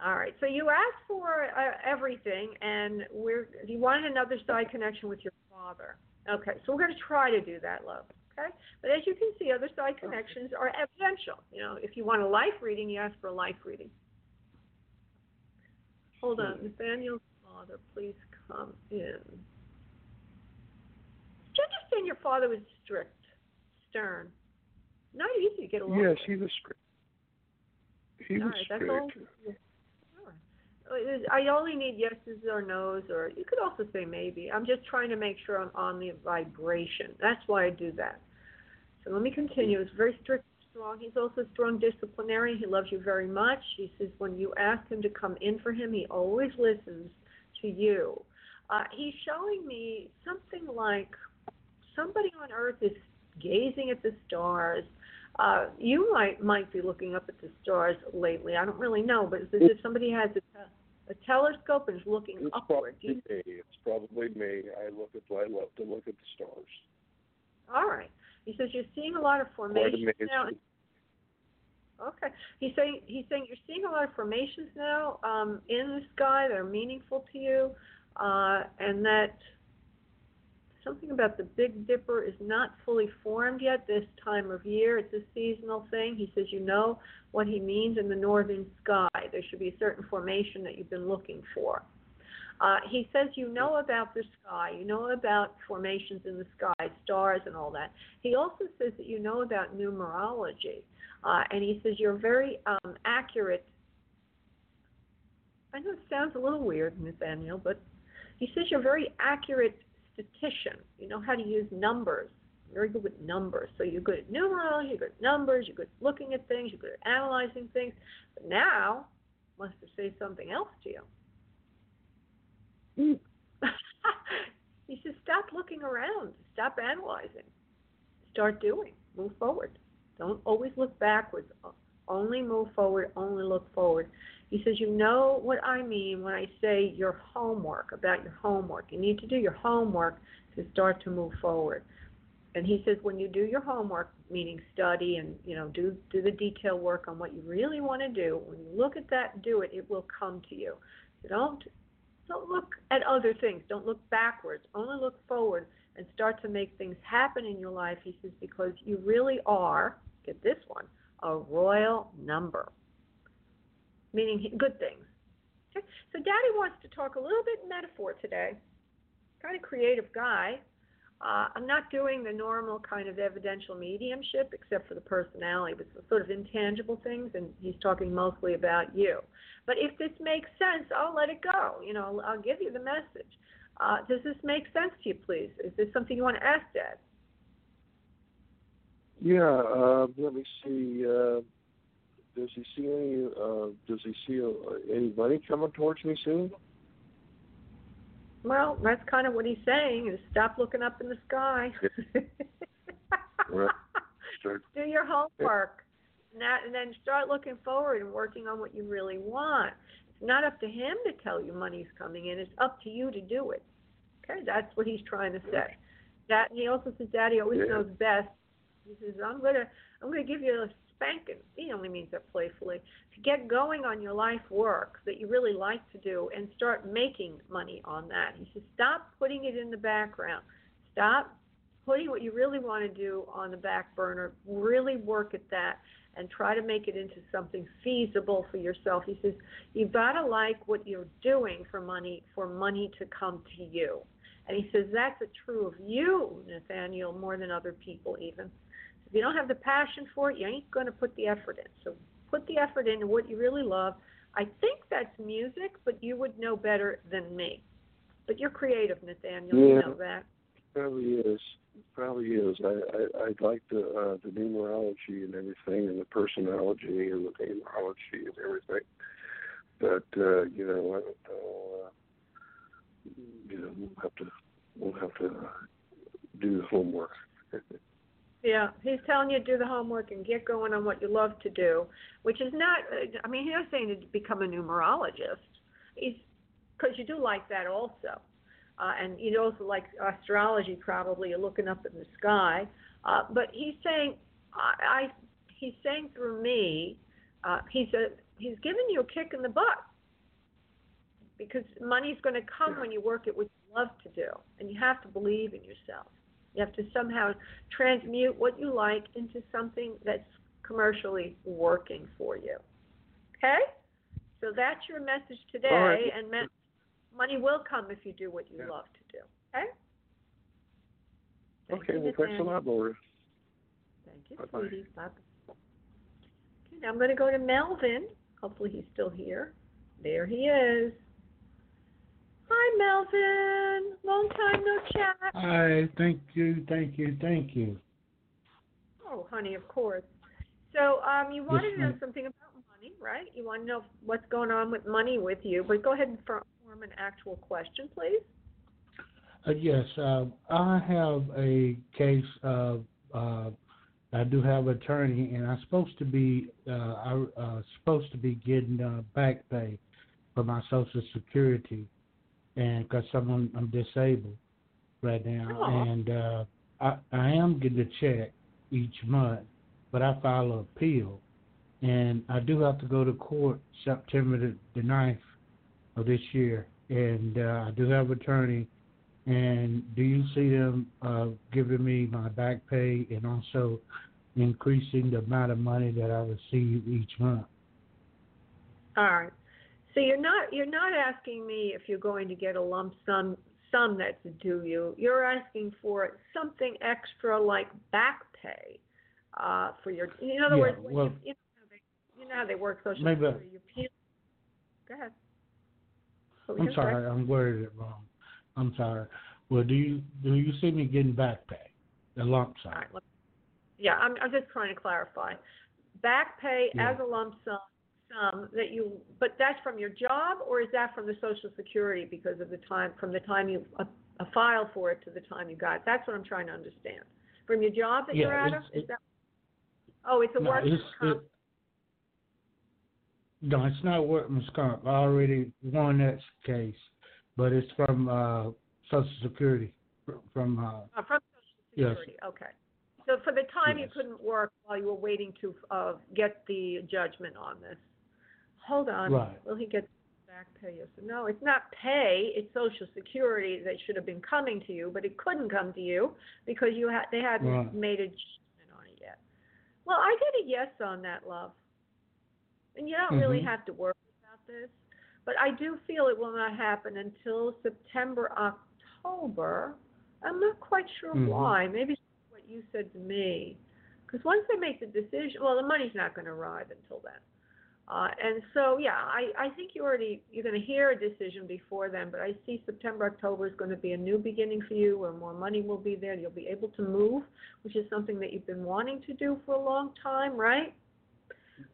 All right. So you asked for uh, everything, and we're you wanted another side connection with your father. Okay. So we're going to try to do that, love. Okay. But as you can see, other side connections are evidential. You know, if you want a life reading, you ask for a life reading. Hold on, Nathaniel's father, please come in. Do you understand your father was strict, stern? not easy to get along. Yes, with. he was straight. He All was right, that's all. I only need yeses or nos, or you could also say maybe. I'm just trying to make sure I'm on the vibration. That's why I do that. So let me continue. He's very strict, strong. He's also strong disciplinarian. He loves you very much. He says when you ask him to come in for him, he always listens to you. Uh, he's showing me something like somebody on earth is gazing at the stars. Uh, you might might be looking up at the stars lately. I don't really know, but if somebody has a, te- a telescope and is looking It's upward. probably me. It's probably me. I look at. I love to look at the stars. All right. He says you're seeing a lot of formations now. Okay. He's saying he's saying you're seeing a lot of formations now um, in the sky that are meaningful to you, uh, and that something about the Big Dipper is not fully formed yet this time of year. It's a seasonal thing. He says you know what he means in the northern sky. There should be a certain formation that you've been looking for. Uh, he says you know about the sky, you know about formations in the sky, stars and all that. He also says that you know about numerology, uh, and he says you're very um, accurate. I know it sounds a little weird, Nathaniel, but he says you're very accurate statistician. You know how to use numbers. Very good with numbers. So you're good at numerology, you're good at numbers, you're good at looking at things, you're good at analyzing things. But now, wants to say something else to you. Mm. he says, stop looking around. Stop analyzing. Start doing. Move forward. Don't always look backwards. Only move forward. Only look forward. He says, you know what I mean when I say your homework, about your homework. You need to do your homework to start to move forward. And he says, when you do your homework, meaning study and you know do do the detail work on what you really want to do, when you look at that do it, it will come to you. So don't don't look at other things. Don't look backwards. Only look forward and start to make things happen in your life. He says because you really are. Get this one, a royal number, meaning good things. Okay? So Daddy wants to talk a little bit metaphor today. Kind of creative guy. Uh, I'm not doing the normal kind of evidential mediumship, except for the personality, but sort of intangible things, and he's talking mostly about you. But if this makes sense, I'll let it go. You know, I'll give you the message. Uh, does this make sense to you, please? Is this something you want to ask, Dad? Yeah. Uh, let me see. Does he see any? Uh, does he see uh, any money coming towards me soon? Well, that's kind of what he's saying: is stop looking up in the sky. Right. Do your homework, and, that, and then start looking forward and working on what you really want. It's not up to him to tell you money's coming in; it's up to you to do it. Okay, that's what he's trying to say. That he also says, "Daddy always Yeah. knows best." He says, "I'm gonna, I'm gonna give you a spanking." He only means that playfully. To get going on your life work that you really like to do, and start making money on that. He says, "Stop putting it in the background. Stop putting what you really want to do on the back burner. Really work at that." And try to make it into something feasible for yourself. He says, You've got to like what you're doing for money, for money to come to you. And he says that's a true of you, Nathaniel, more than other people even. You don't have the passion for it, you ain't going to put the effort in. So put the effort into what you really love. I think that's music, but you would know better than me. But you're creative, Nathaniel. You know that. Probably is. Probably is. I I I like the uh, the numerology and everything, and the personality and the numerology and everything. But uh, you know, I don't know. Uh, you know, we'll have to we'll have to uh, do the homework. Yeah, he's telling you to do the homework and get going on what you love to do, which is not. I mean, he's not saying to become a numerologist. He's because you do like that also, uh, and you also like astrology. Probably you're looking up in the sky, uh, but he's saying, I, I he's saying through me, uh, he's a he's giving you a kick in the butt because money's going to come when you work at what you love to do, and you have to believe in yourself. You have to somehow transmute what you like into something that's commercially working for you. Okay? So that's your message today, right. and money will come if you do what you Yeah. love to do. Okay? Thank Okay, well, thanks a lot, Laura. Thank you, Bye-bye. sweetie. Bye. Okay, now I'm going to go to Melvin. Hopefully he's still here. There he is. Hi, Melvin. Long time no chat. Hi, thank you, thank you, thank you. Oh, honey, of course. So, um, you wanted to know something about money, right? You want to know what's going on with money with you, but go ahead and form an actual question, please. Uh, yes, uh, I have a case of, uh, I do have an attorney and I'm supposed to be, uh, I, uh, supposed to be getting, uh, back pay for my social security. And cause I'm, I'm disabled right now and, uh, I, I am getting a check each month, but I file an appeal. And I do have to go to court September the, the ninth of this year. And, uh, I do have an attorney and do you see them uh, giving me my back pay and also increasing the amount of money that I receive each month? All right. So you're not you're not asking me if you're going to get a lump sum sum that's due you. You're asking for something extra like back pay uh, for your. In other Yeah, words, well- you, you, know how they, you know how they work social Maybe- security. You peel. Go ahead. What I'm sorry, I'm worded it wrong. I'm sorry. Well, do you do you see me getting back pay, the lump sum? Right. Yeah, I'm I'm just trying to clarify. Back pay Yeah. as a lump sum sum that you, but that's from your job or is that from the Social Security because of the time from the time you uh, uh, file for it to the time you got? it? That's what I'm trying to understand. From your job that Yeah, you're out of, is it- that? Oh, it's a No, workers' it's, comp. it, no, it's not workman's comp. I already won that case, but it's from uh, Social Security, from uh, Uh, from Social Yes. Okay. So for the time you couldn't work while you were waiting to uh, get the judgment on this. Hold on. Right. Will he get back pay? Yes said, no? It's not pay. It's Social Security that should have been coming to you, but it couldn't come to you because you had they hadn't Right. made a judgment on it yet. Well, I get a yes on that, love. And you don't really Mhm. have to worry about this, but I do feel it will not happen until September, October. I'm not quite sure Mhm. why. Maybe it's what you said to me. Because once they make the decision, well, the money's not going to arrive until then. Uh, and so, yeah, I, I think you already you're going to hear a decision before then. But I see September, October is going to be a new beginning for you, where more money will be there. You'll be able to move, which is something that you've been wanting to do for a long time, right?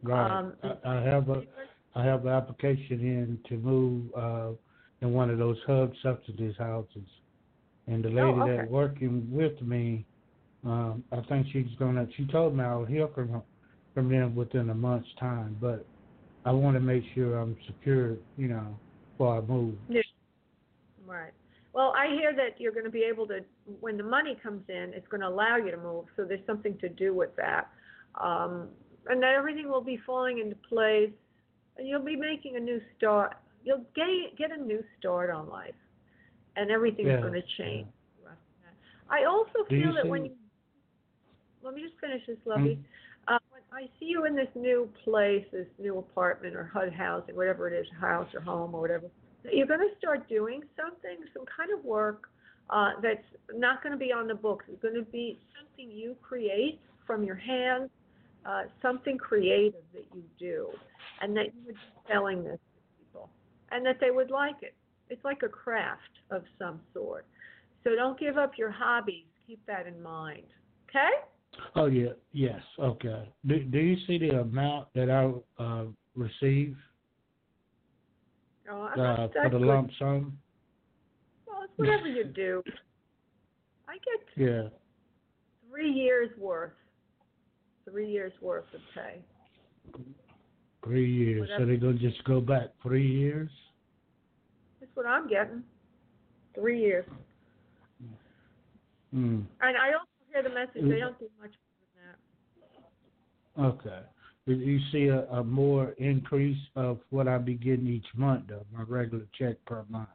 right. Um, I, I have a I have an application in to move uh, in one of those HUD subsidies houses, and the lady Oh, okay. that's working with me, um, I think she's gonna. She told me I'll hear from her, from them within a month's time, but I want to make sure I'm secure, you know, before I move. Right. Well, I hear that you're going to be able to, when the money comes in, it's going to allow you to move. So there's something to do with that, um, and that everything will be falling into place, and you'll be making a new start. You'll get get a new start on life, and everything's Yeah, going to change. I also Do feel that when you let me just finish this, Lovey. When I see you in this new place, this new apartment or HUD housing, whatever it is, house or home or whatever, you're going to start doing something, some kind of work uh, that's not going to be on the books. It's going to be something you create from your hands, uh, something creative that you do, and that you would be selling this to people, and that they would like it. It's like a craft of some sort. So don't give up your hobbies. Keep that in mind. Okay? Oh yeah, yes, okay. Do Do you see the amount that I uh, receive Oh, I'm uh, for the lump sum? Well, it's whatever you do. I get Yeah. three years worth. Three years worth of pay. Three years. So they're gonna just go back three years? That's what I'm getting. Three years. Mm. And I also hear the message they don't do much more than that. Okay. Do you see a, a more increase of what I be getting each month though, my regular check per month?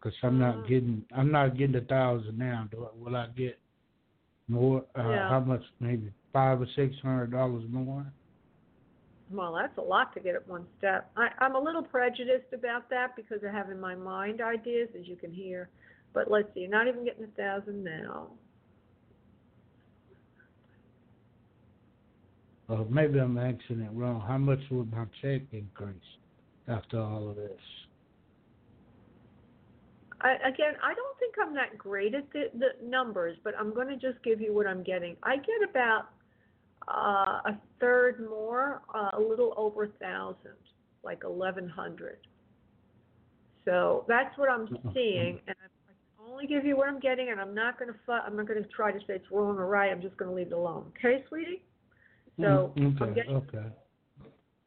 Because I'm not Mm. getting, I'm not getting a thousand now. Do I, will I get more? Uh, Yeah. How much? Maybe five or six hundred dollars more. Well, that's a lot to get at one step. I, I'm a little prejudiced about that because I have in my mind ideas, as you can hear. But let's see, you're not even getting a thousand now. Or maybe I'm asking it wrong. How much would my check increase after all of this? I, again, I don't think I'm that great at the, the numbers, but I'm going to just give you what I'm getting. I get about uh, a third more, uh, a little over a thousand, like eleven hundred. So that's what I'm seeing, and I can only give you what I'm getting, and I'm not going to. Fu- I'm not going to try to say it's wrong or right. I'm just going to leave it alone. Okay, sweetie? So Mm, I'm okay, getting, okay.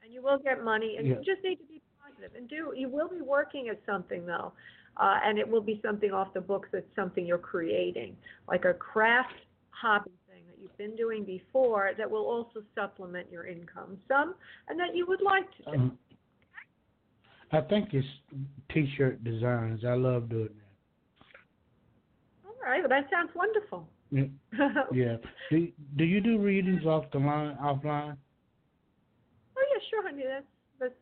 and you will get money, and Yeah. you just need to be positive and do. You will be working at something though, uh, and it will be something off the books. That's something you're creating, like a craft hobby thing that you've been doing before that will also supplement your income some, and that you would like to do. Um, I think it's t-shirt designs. I love doing that. All right, well that sounds wonderful. Yeah. Yeah. Do Do you do readings off the line, offline? Oh yeah, sure, honey. That's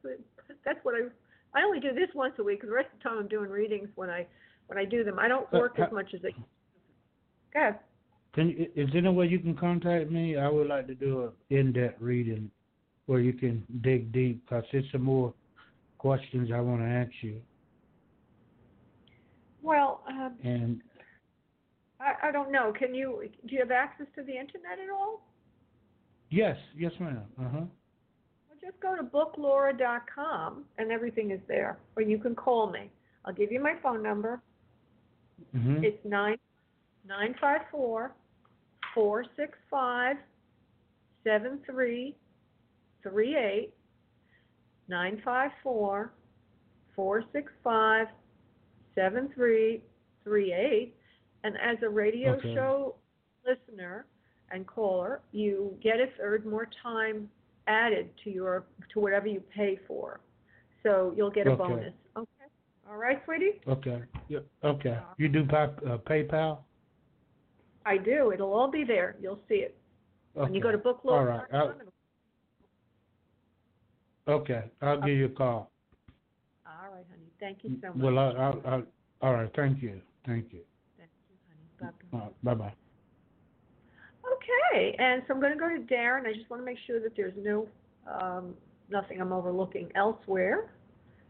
that's that's what I I only do this once a week. the rest of the time I'm doing readings when I when I do them. I don't Uh, work as much as I. Go ahead. Can you, is there any way you can contact me? I would like to do a in-depth reading where you can dig deep because there's some more questions I want to ask you. Well, um, And I I don't know. Can you do you have access to the internet at all? yes, yes, ma'am. Uh huh. Well, just go to booklaura.com and everything is there. Or you can call me. I'll give you my phone number. Mhm. It's nine nine five four four six five seven three three eight nine five four four six five seven three three eight and as a radio Okay. show listener and caller you get a third more time added to your to whatever you pay for so you'll get a Okay. bonus okay all right sweetie Okay. Yeah. Okay. You do pay, uh, PayPal? I do. It'll all be there. You'll see it. When you go to book All right. I'll- Okay. I'll give you a call. All right, honey. Thank you so much. Well, I, I, I, all right. Thank you. Thank you. Thank. Bye-bye. Bye bye. Okay, and so I'm going to go to Darren. I just want to make sure that there's no um, nothing I'm overlooking elsewhere.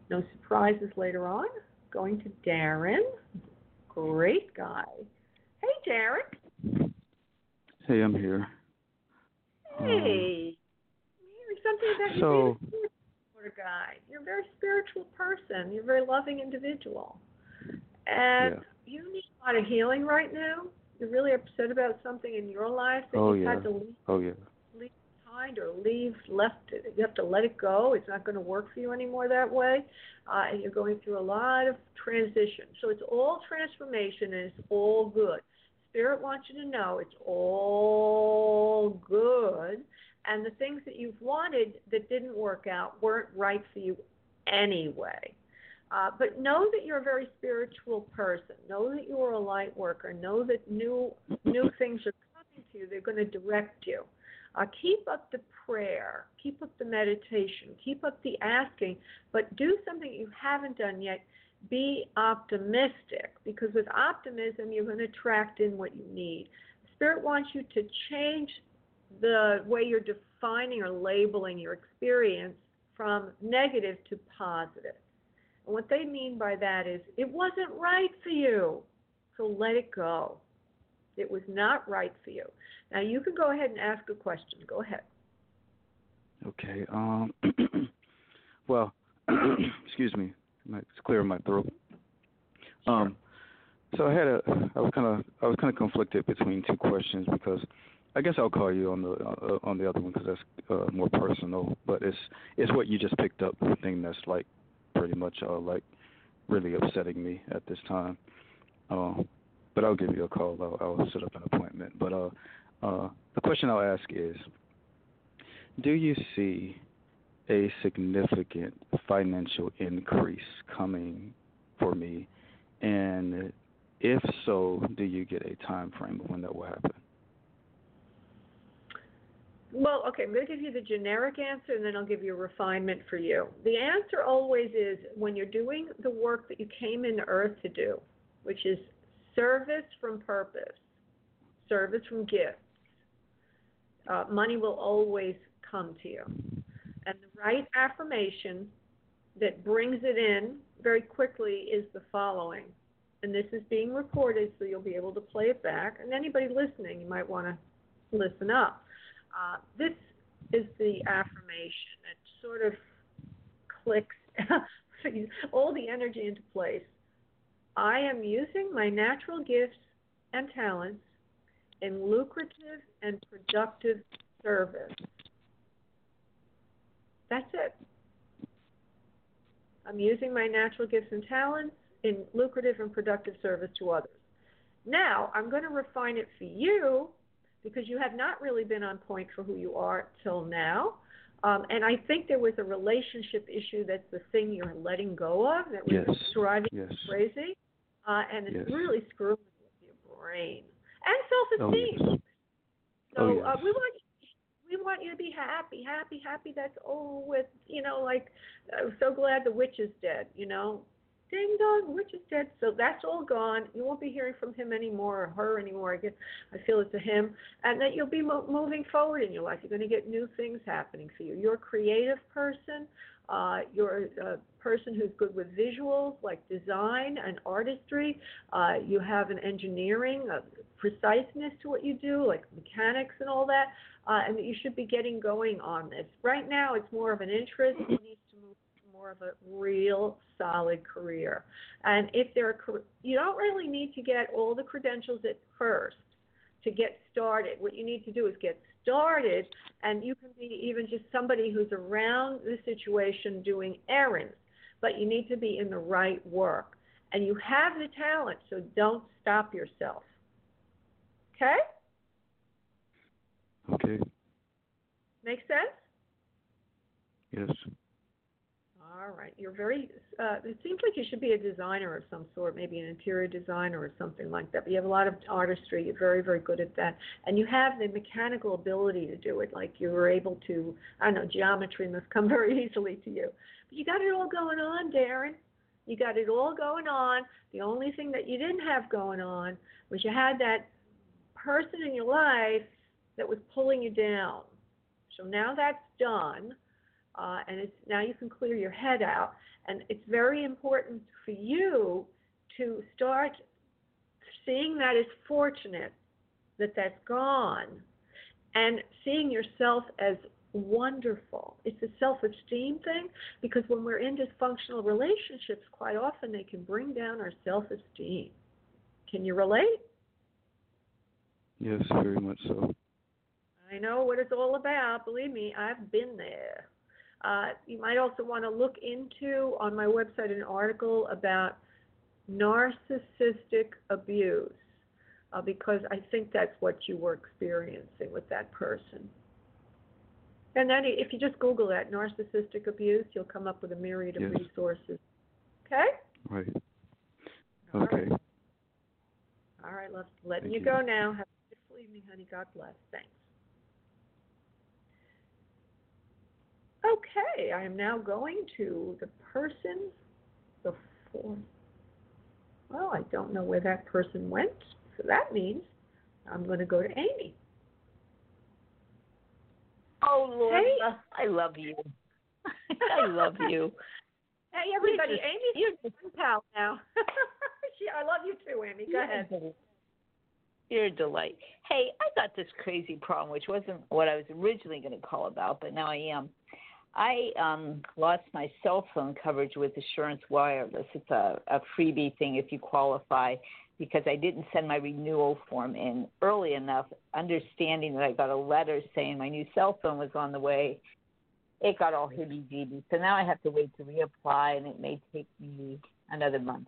No surprises later on. Going to Darren. Great guy. Hey, Darren. Hey, I'm here. Hey. Here's something about you so- being a spiritual sort of guy. You're a very spiritual person. You're a very loving individual. And Yeah. You need a lot of healing right now. You're really upset about something in your life that Oh, you've yeah. had to leave Oh yeah. leave behind or leave left you have to let it go it's not going to work for you anymore that way uh, and you're going through a lot of transition so it's all transformation and it's all good spirit wants you to know it's all good and the things that you've wanted that didn't work out weren't right for you anyway uh, but know that you're a very spiritual person. Know that you are a light worker. Know that new new things are coming to you. They're going to direct you. Uh, keep up the prayer, keep up the meditation, keep up the asking, but do something you haven't done yet. Be optimistic because with optimism, you're going to attract in what you need. Spirit wants you to change the way you're defining or labeling your experience from negative to positive. And what they mean by that is it wasn't right for you, so let it go. It was not right for you. Now you can go ahead and ask a question. Go ahead. Okay. Um. well, excuse me. It's clearing my throat. Um. So I had a. I was kind of. I was kind of conflicted between two questions because I guess I'll call you on the uh, on the other one because that's uh, more personal. But it's it's what you just picked up the thing that's like pretty much uh, like really upsetting me at this time. Uh, but I'll give you a call. I'll, I'll set up an appointment. But uh, uh, the question I'll ask is, do you see a significant financial increase coming for me? And if so, do you get a time frame of when that will happen? Well, okay, I'm going to give you the generic answer and then I'll give you a refinement for you. The answer always is when you're doing the work that you came into earth to do, which is service from purpose, service from gifts, uh, money will always come to you. And the right affirmation that brings it in very quickly is the following. And this is being recorded, so you'll be able to play it back. And anybody listening, you might want to listen up. Uh, this is the affirmation. It sort of clicks all the energy into place. I am using my natural gifts and talents in lucrative and productive service. That's it. I'm using my natural gifts and talents in lucrative and productive service to others. Now, I'm going to refine it for you because you have not really been on point for who you are till now. Um, and I think there was a relationship issue that's the thing you're letting go of that was yes. driving yes. you crazy. Uh, and it's yes. really screwing with your brain and self-esteem. Oh, yes. So oh, uh, we want we want you to be happy, happy, happy. That's all with you know, like I'm so glad the witch is dead. You know, ding dong, witch is dead. So that's all gone. You won't be hearing from him anymore or her anymore. I guess I feel it's a him, and that you'll be mo- moving forward in your life. You're going to get new things happening for you. You're a creative person. Uh, you're a person who's good with visuals, like design and artistry. Uh, you have an engineering, a preciseness to what you do, like mechanics and all that, uh, and that you should be getting going on this. Right now, it's more of an interest. You need more of a real solid career. And if there are, you don't really need to get all the credentials at first to get started. What you need to do is get started, and you can be even just somebody who's around the situation doing errands, but you need to be in the right work. And you have the talent, so don't stop yourself. Okay? Okay. Make sense? Yes. All right. You're very, uh, it seems like you should be a designer of some sort, maybe an interior designer or something like that. But you have a lot of artistry. You're very, very good at that. And you have the mechanical ability to do it. Like you were able to, I don't know, geometry must come very easily to you. But you got it all going on, Darren. You got it all going on. The only thing that you didn't have going on was you had that person in your life that was pulling you down. So now that's done uh, and it's now you can clear your head out. And it's very important for you to start seeing that as fortunate that that's gone, and seeing yourself as wonderful. It's a self-esteem thing because when we're in dysfunctional relationships, quite often they can bring down our self-esteem. Can you relate? Yes, very much so. I know what it's all about. Believe me, I've been there. Uh, you might also want to look into on my website an article about narcissistic abuse uh, because I think that's what you were experiencing with that person. And then if you just Google that, narcissistic abuse, you'll come up with a myriad of yes. resources. Okay? Right. All okay. Right. All right, let's letting Thank you you. go now. Have a beautiful evening, honey. God bless. Thanks. Okay, I am now going to the person before. Well, I don't know where that person went, so that means I'm going to go to Amy. Oh, Lord, Hey. I love you. I love you. Hey, everybody, just- Amy's fun pal now. she, I love you too, Amy. Go You're ahead. You're a delight. Hey, I got this crazy problem, which wasn't what I was originally going to call about, but now I am. I um, lost my cell phone coverage with Assurance Wireless. It's a, a freebie thing if you qualify because I didn't send my renewal form in early enough, understanding that I got a letter saying my new cell phone was on the way. It got all hibby jibby. So now I have to wait to reapply, and it may take me another month.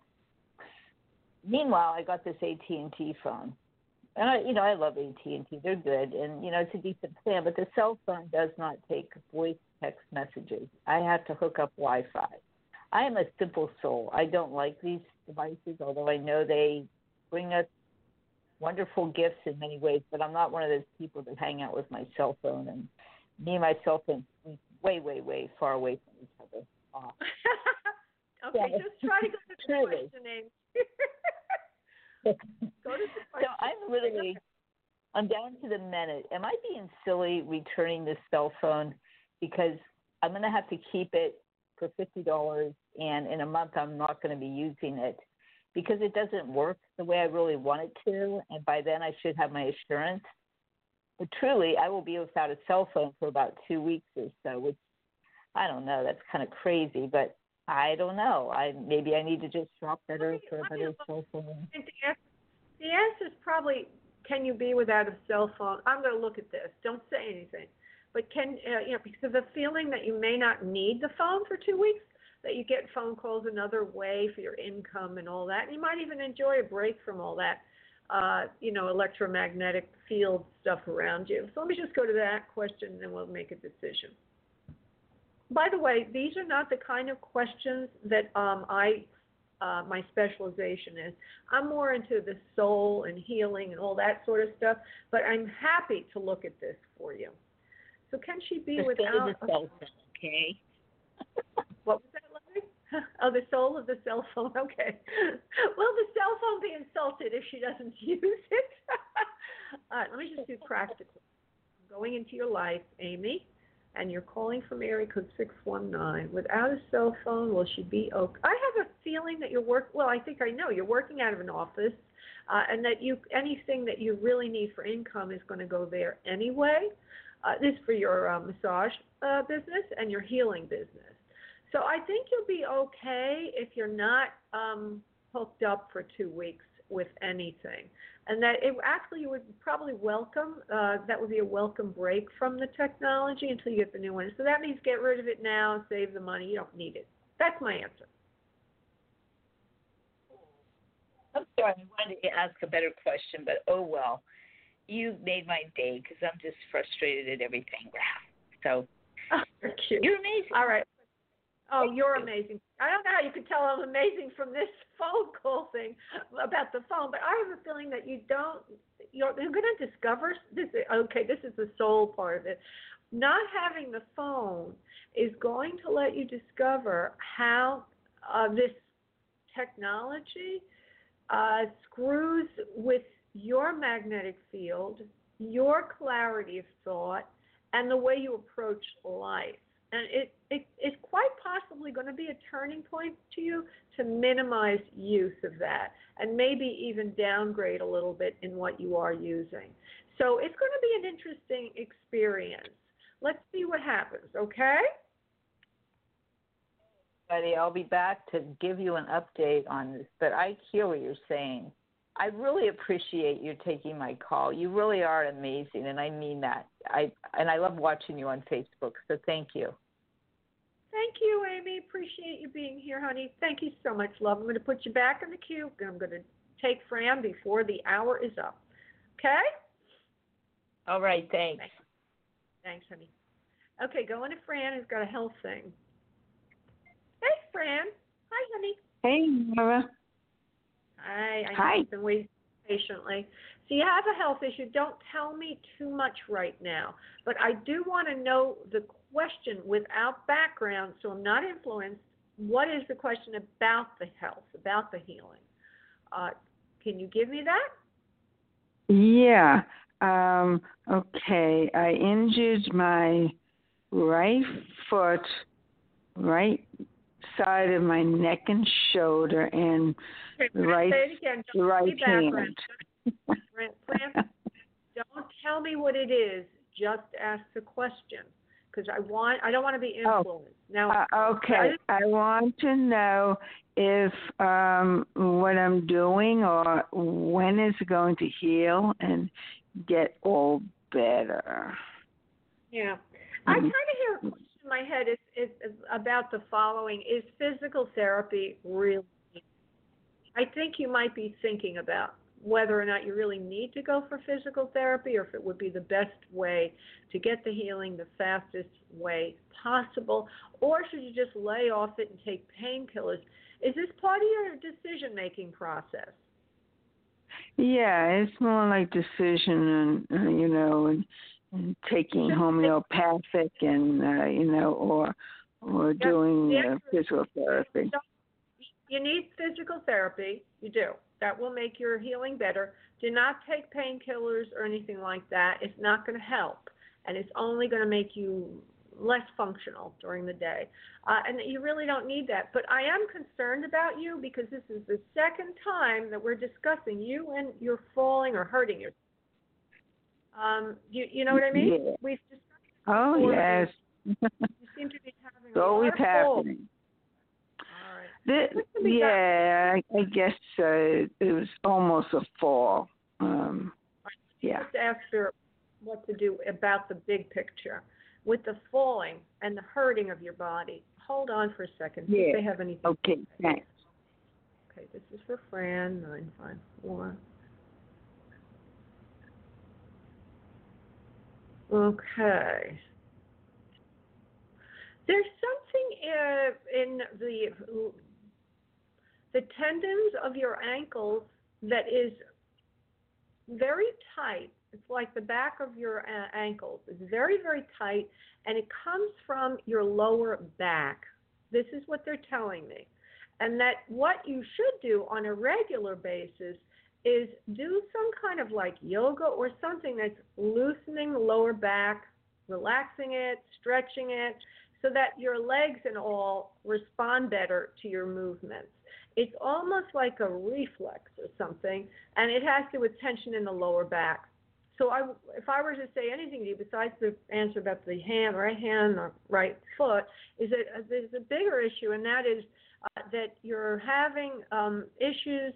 Meanwhile, I got this AT&T phone. And I, you know, I love AT&T. They're good, and you know, it's a decent plan. But the cell phone does not take voice text messages. I have to hook up Wi-Fi. I am a simple soul. I don't like these devices, although I know they bring us wonderful gifts in many ways. But I'm not one of those people that hang out with my cell phone. And me and my cell phone way, way, way far away from each other. Uh, okay, just try to go to the Truly. question, Amy. so Go to the question. I'm literally I'm down to the minute. Am I being silly returning this cell phone because I'm going to have to keep it for fifty dollars, and in a month I'm not going to be using it because it doesn't work the way I really want it to, and by then I should have my assurance. But truly, I will be without a cell phone for about two weeks or so, which I don't know. That's kind of crazy, but I don't know. I maybe I need to just shop better for a better cell phone. The answer is probably can you be without a cell phone? I'm going to look at this. Don't say anything. But can uh, you know because of the feeling that you may not need the phone for two weeks, that you get phone calls another way for your income and all that. And you might even enjoy a break from all that, uh, you know, electromagnetic field stuff around you. So let me just go to that question and then we'll make a decision. By the way, these are not the kind of questions that um, I uh, my specialization is. I'm more into the soul and healing and all that sort of stuff, but I'm happy to look at this for you. So can she be the without the cell phone, okay? what was that, like? Oh, the soul of the cell phone. Okay. Will the cell phone be insulted if she doesn't use it? all right, let me just do practical. Going into your life, Amy and you're calling from area code 619 without a cell phone, will she be okay? I have a feeling that you're work. Well, I think I know you're working out of an office, uh, and that you anything that you really need for income is going to go there anyway. Uh, this for your uh, massage uh, business and your healing business. So I think you'll be okay if you're not um, hooked up for two weeks with anything and that it actually would probably welcome uh, that would be a welcome break from the technology until you get the new one. So that means get rid of it now, save the money. You don't need it. That's my answer. I'm sorry, I wanted to ask a better question, but oh well. You made my day because I'm just frustrated at everything. So oh, you're, you're amazing. All right. Oh, you're amazing. I don't know how you could tell I'm amazing from this phone call thing about the phone, but I have a feeling that you don't. You're, you're going to discover this. Okay, this is the soul part of it. Not having the phone is going to let you discover how uh, this technology uh, screws with your magnetic field, your clarity of thought, and the way you approach life and it, it it's quite possibly going to be a turning point to you to minimize use of that and maybe even downgrade a little bit in what you are using. So it's going to be an interesting experience. Let's see what happens, okay? Buddy, I'll be back to give you an update on this, but I hear what you're saying. I really appreciate you taking my call. You really are amazing, and I mean that. I and I love watching you on Facebook. So thank you. Thank you, Amy. Appreciate you being here, honey. Thank you so much, love. I'm going to put you back in the queue, I'm going to take Fran before the hour is up. Okay? All right. Thanks. Thanks, thanks honey. Okay, going to Fran, who's got a health thing. Hey, Fran. Hi, honey. Hey, Nora. Hi. I Hi. been waiting patiently. So you have a health issue. Don't tell me too much right now, but I do want to know the question without background, so I'm not influenced. What is the question about the health, about the healing? Uh, can you give me that? Yeah. Um, okay. I injured my right foot, right side of my neck and shoulder, and okay, right, say it again. the Don't right give me background. hand. Don't tell me what it is. Just ask the question because I want I don't want to be Oh. influenced. Now, Uh, okay. I want to know if um, what I'm doing or when is going to heal and get all better. yeah, I Mhm. kind of hear a question in my head is, is, is about the following: Is physical therapy really? I think you might be thinking about whether or not you really need to go for physical therapy or if it would be the best way to get the healing the fastest way possible, or should you just lay off it and take painkillers? Is this part of your decision making process? Yeah, it's more like decision and you know and, and taking homeopathic and uh, you know or or doing uh, physical therapy. You need physical therapy, you do. That will make your healing better. Do not take painkillers or anything like that. It's not going to help, and it's only going to make you less functional during the day. Uh, and you really don't need that. But I am concerned about you because this is the second time that we're discussing you and you're falling or hurting yourself. Um, you, you know what I mean? Yeah. We've discussed Oh yes. You seem to be having it's always happening. All right. The, What can be done? yeah, I, I guess uh, it was almost a fall. Um, yeah. Just ask her what to do about the big picture with the falling and the hurting of your body. Hold on for a second. See Yeah. if they have anything. Okay. Thanks. Okay, this is for Fran, nine five four. Okay. There's something uh, in the the tendons of your ankles that is very tight. It's like the back of your uh, ankles. It's very, very tight, and it comes from your lower back. This is what they're telling me and that what you should do on a regular basis is do some kind of like yoga or something that's loosening the lower back, relaxing it, stretching it, so that your legs and all respond better to your movements. It's almost like a reflex or something, and it has to do with tension in the lower back. So I, if I were to say anything to you besides the answer about the hand, right hand or right foot, is that uh, there's a bigger issue, and that is uh, that you're having um, issues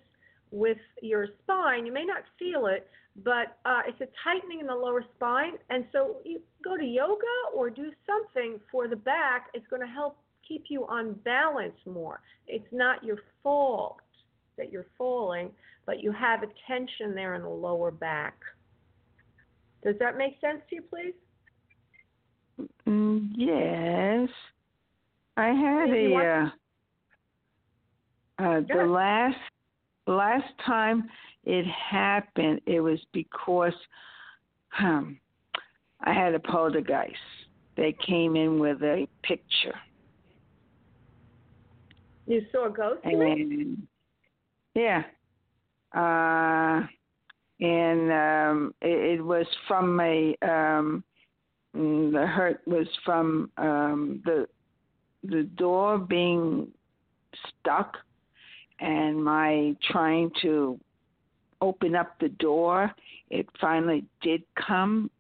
with your spine. You may not feel it, but uh, it's a tightening in the lower spine. And so you go to yoga or do something for the back. It's going to help keep you on balance more. It's not your fault that you're falling, but you have a tension there in the lower back. Does that make sense to you, please? Mm, yes. I had Maybe a uh, uh the last last time it happened it was because um I had a poltergeist. They came in with a picture You saw a ghost? and yeah. Uh and um it, it was from a um mm, the hurt was from um the the door being stuck and my trying to open up the door it finally did come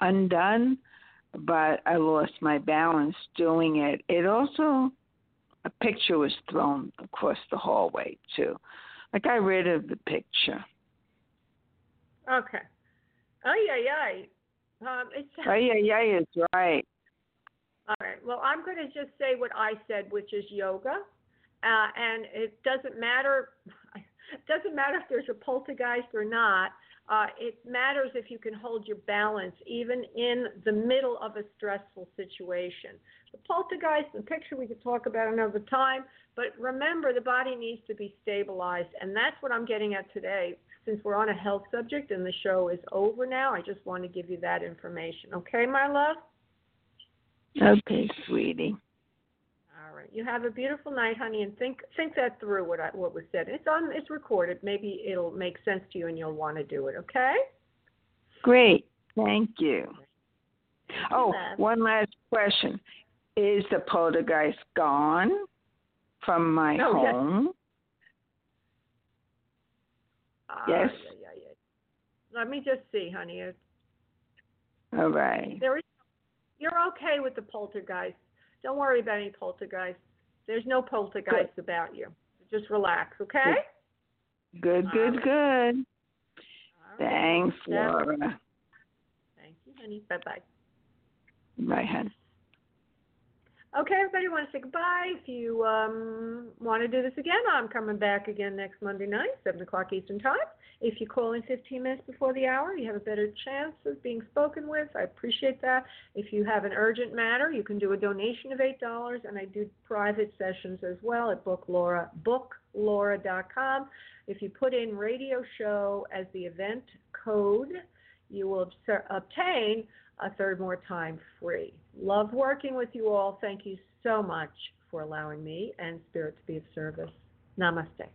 undone but i lost my balance doing it it also a picture was thrown across the hallway too I got rid of the picture Okay. Ay, ay, ay. Um, it's, oh yeah yeah it's right All right. Well, I'm going to just say what I said, which is yoga, uh, and it doesn't matter. It doesn't matter if there's a poltergeist or not. Uh, it matters if you can hold your balance even in the middle of a stressful situation. The poltergeist, the picture we could talk about another time, but remember the body needs to be stabilized, and that's what I'm getting at today. Since we're on a health subject and the show is over now, I just want to give you that information. Okay, my love? okay sweetie You have a beautiful night, honey, and think think that through what I, what was said. It's on. It's recorded. Maybe it'll make sense to you, and you'll want to do it. Okay? great thank you Oh, one last question. Is the poltergeist gone from my Oh, yes. home? Ah, Yes. yeah, yeah, yeah. Let me just see, honey. All right. There is. You're okay with the poltergeist. Don't worry about any poltergeist. There's no poltergeist about you. Just relax, okay? Good, good, good. Right. Thanks, Laura. Thank you, honey. Bye bye. Bye, hon. Okay, everybody want to say goodbye. If you um, want to do this again, I'm coming back again next Monday night, 7 o'clock Eastern Time. If you call in 15 minutes before the hour, you have a better chance of being spoken with. I appreciate that. If you have an urgent matter, you can do a donation of $8, and I do private sessions as well at Book Laura, booklaura.com. If you put in radio show as the event code, you will obtain a third more time free. Love working with you all. Thank you so much for allowing me and Spirit to be of service. Namaste.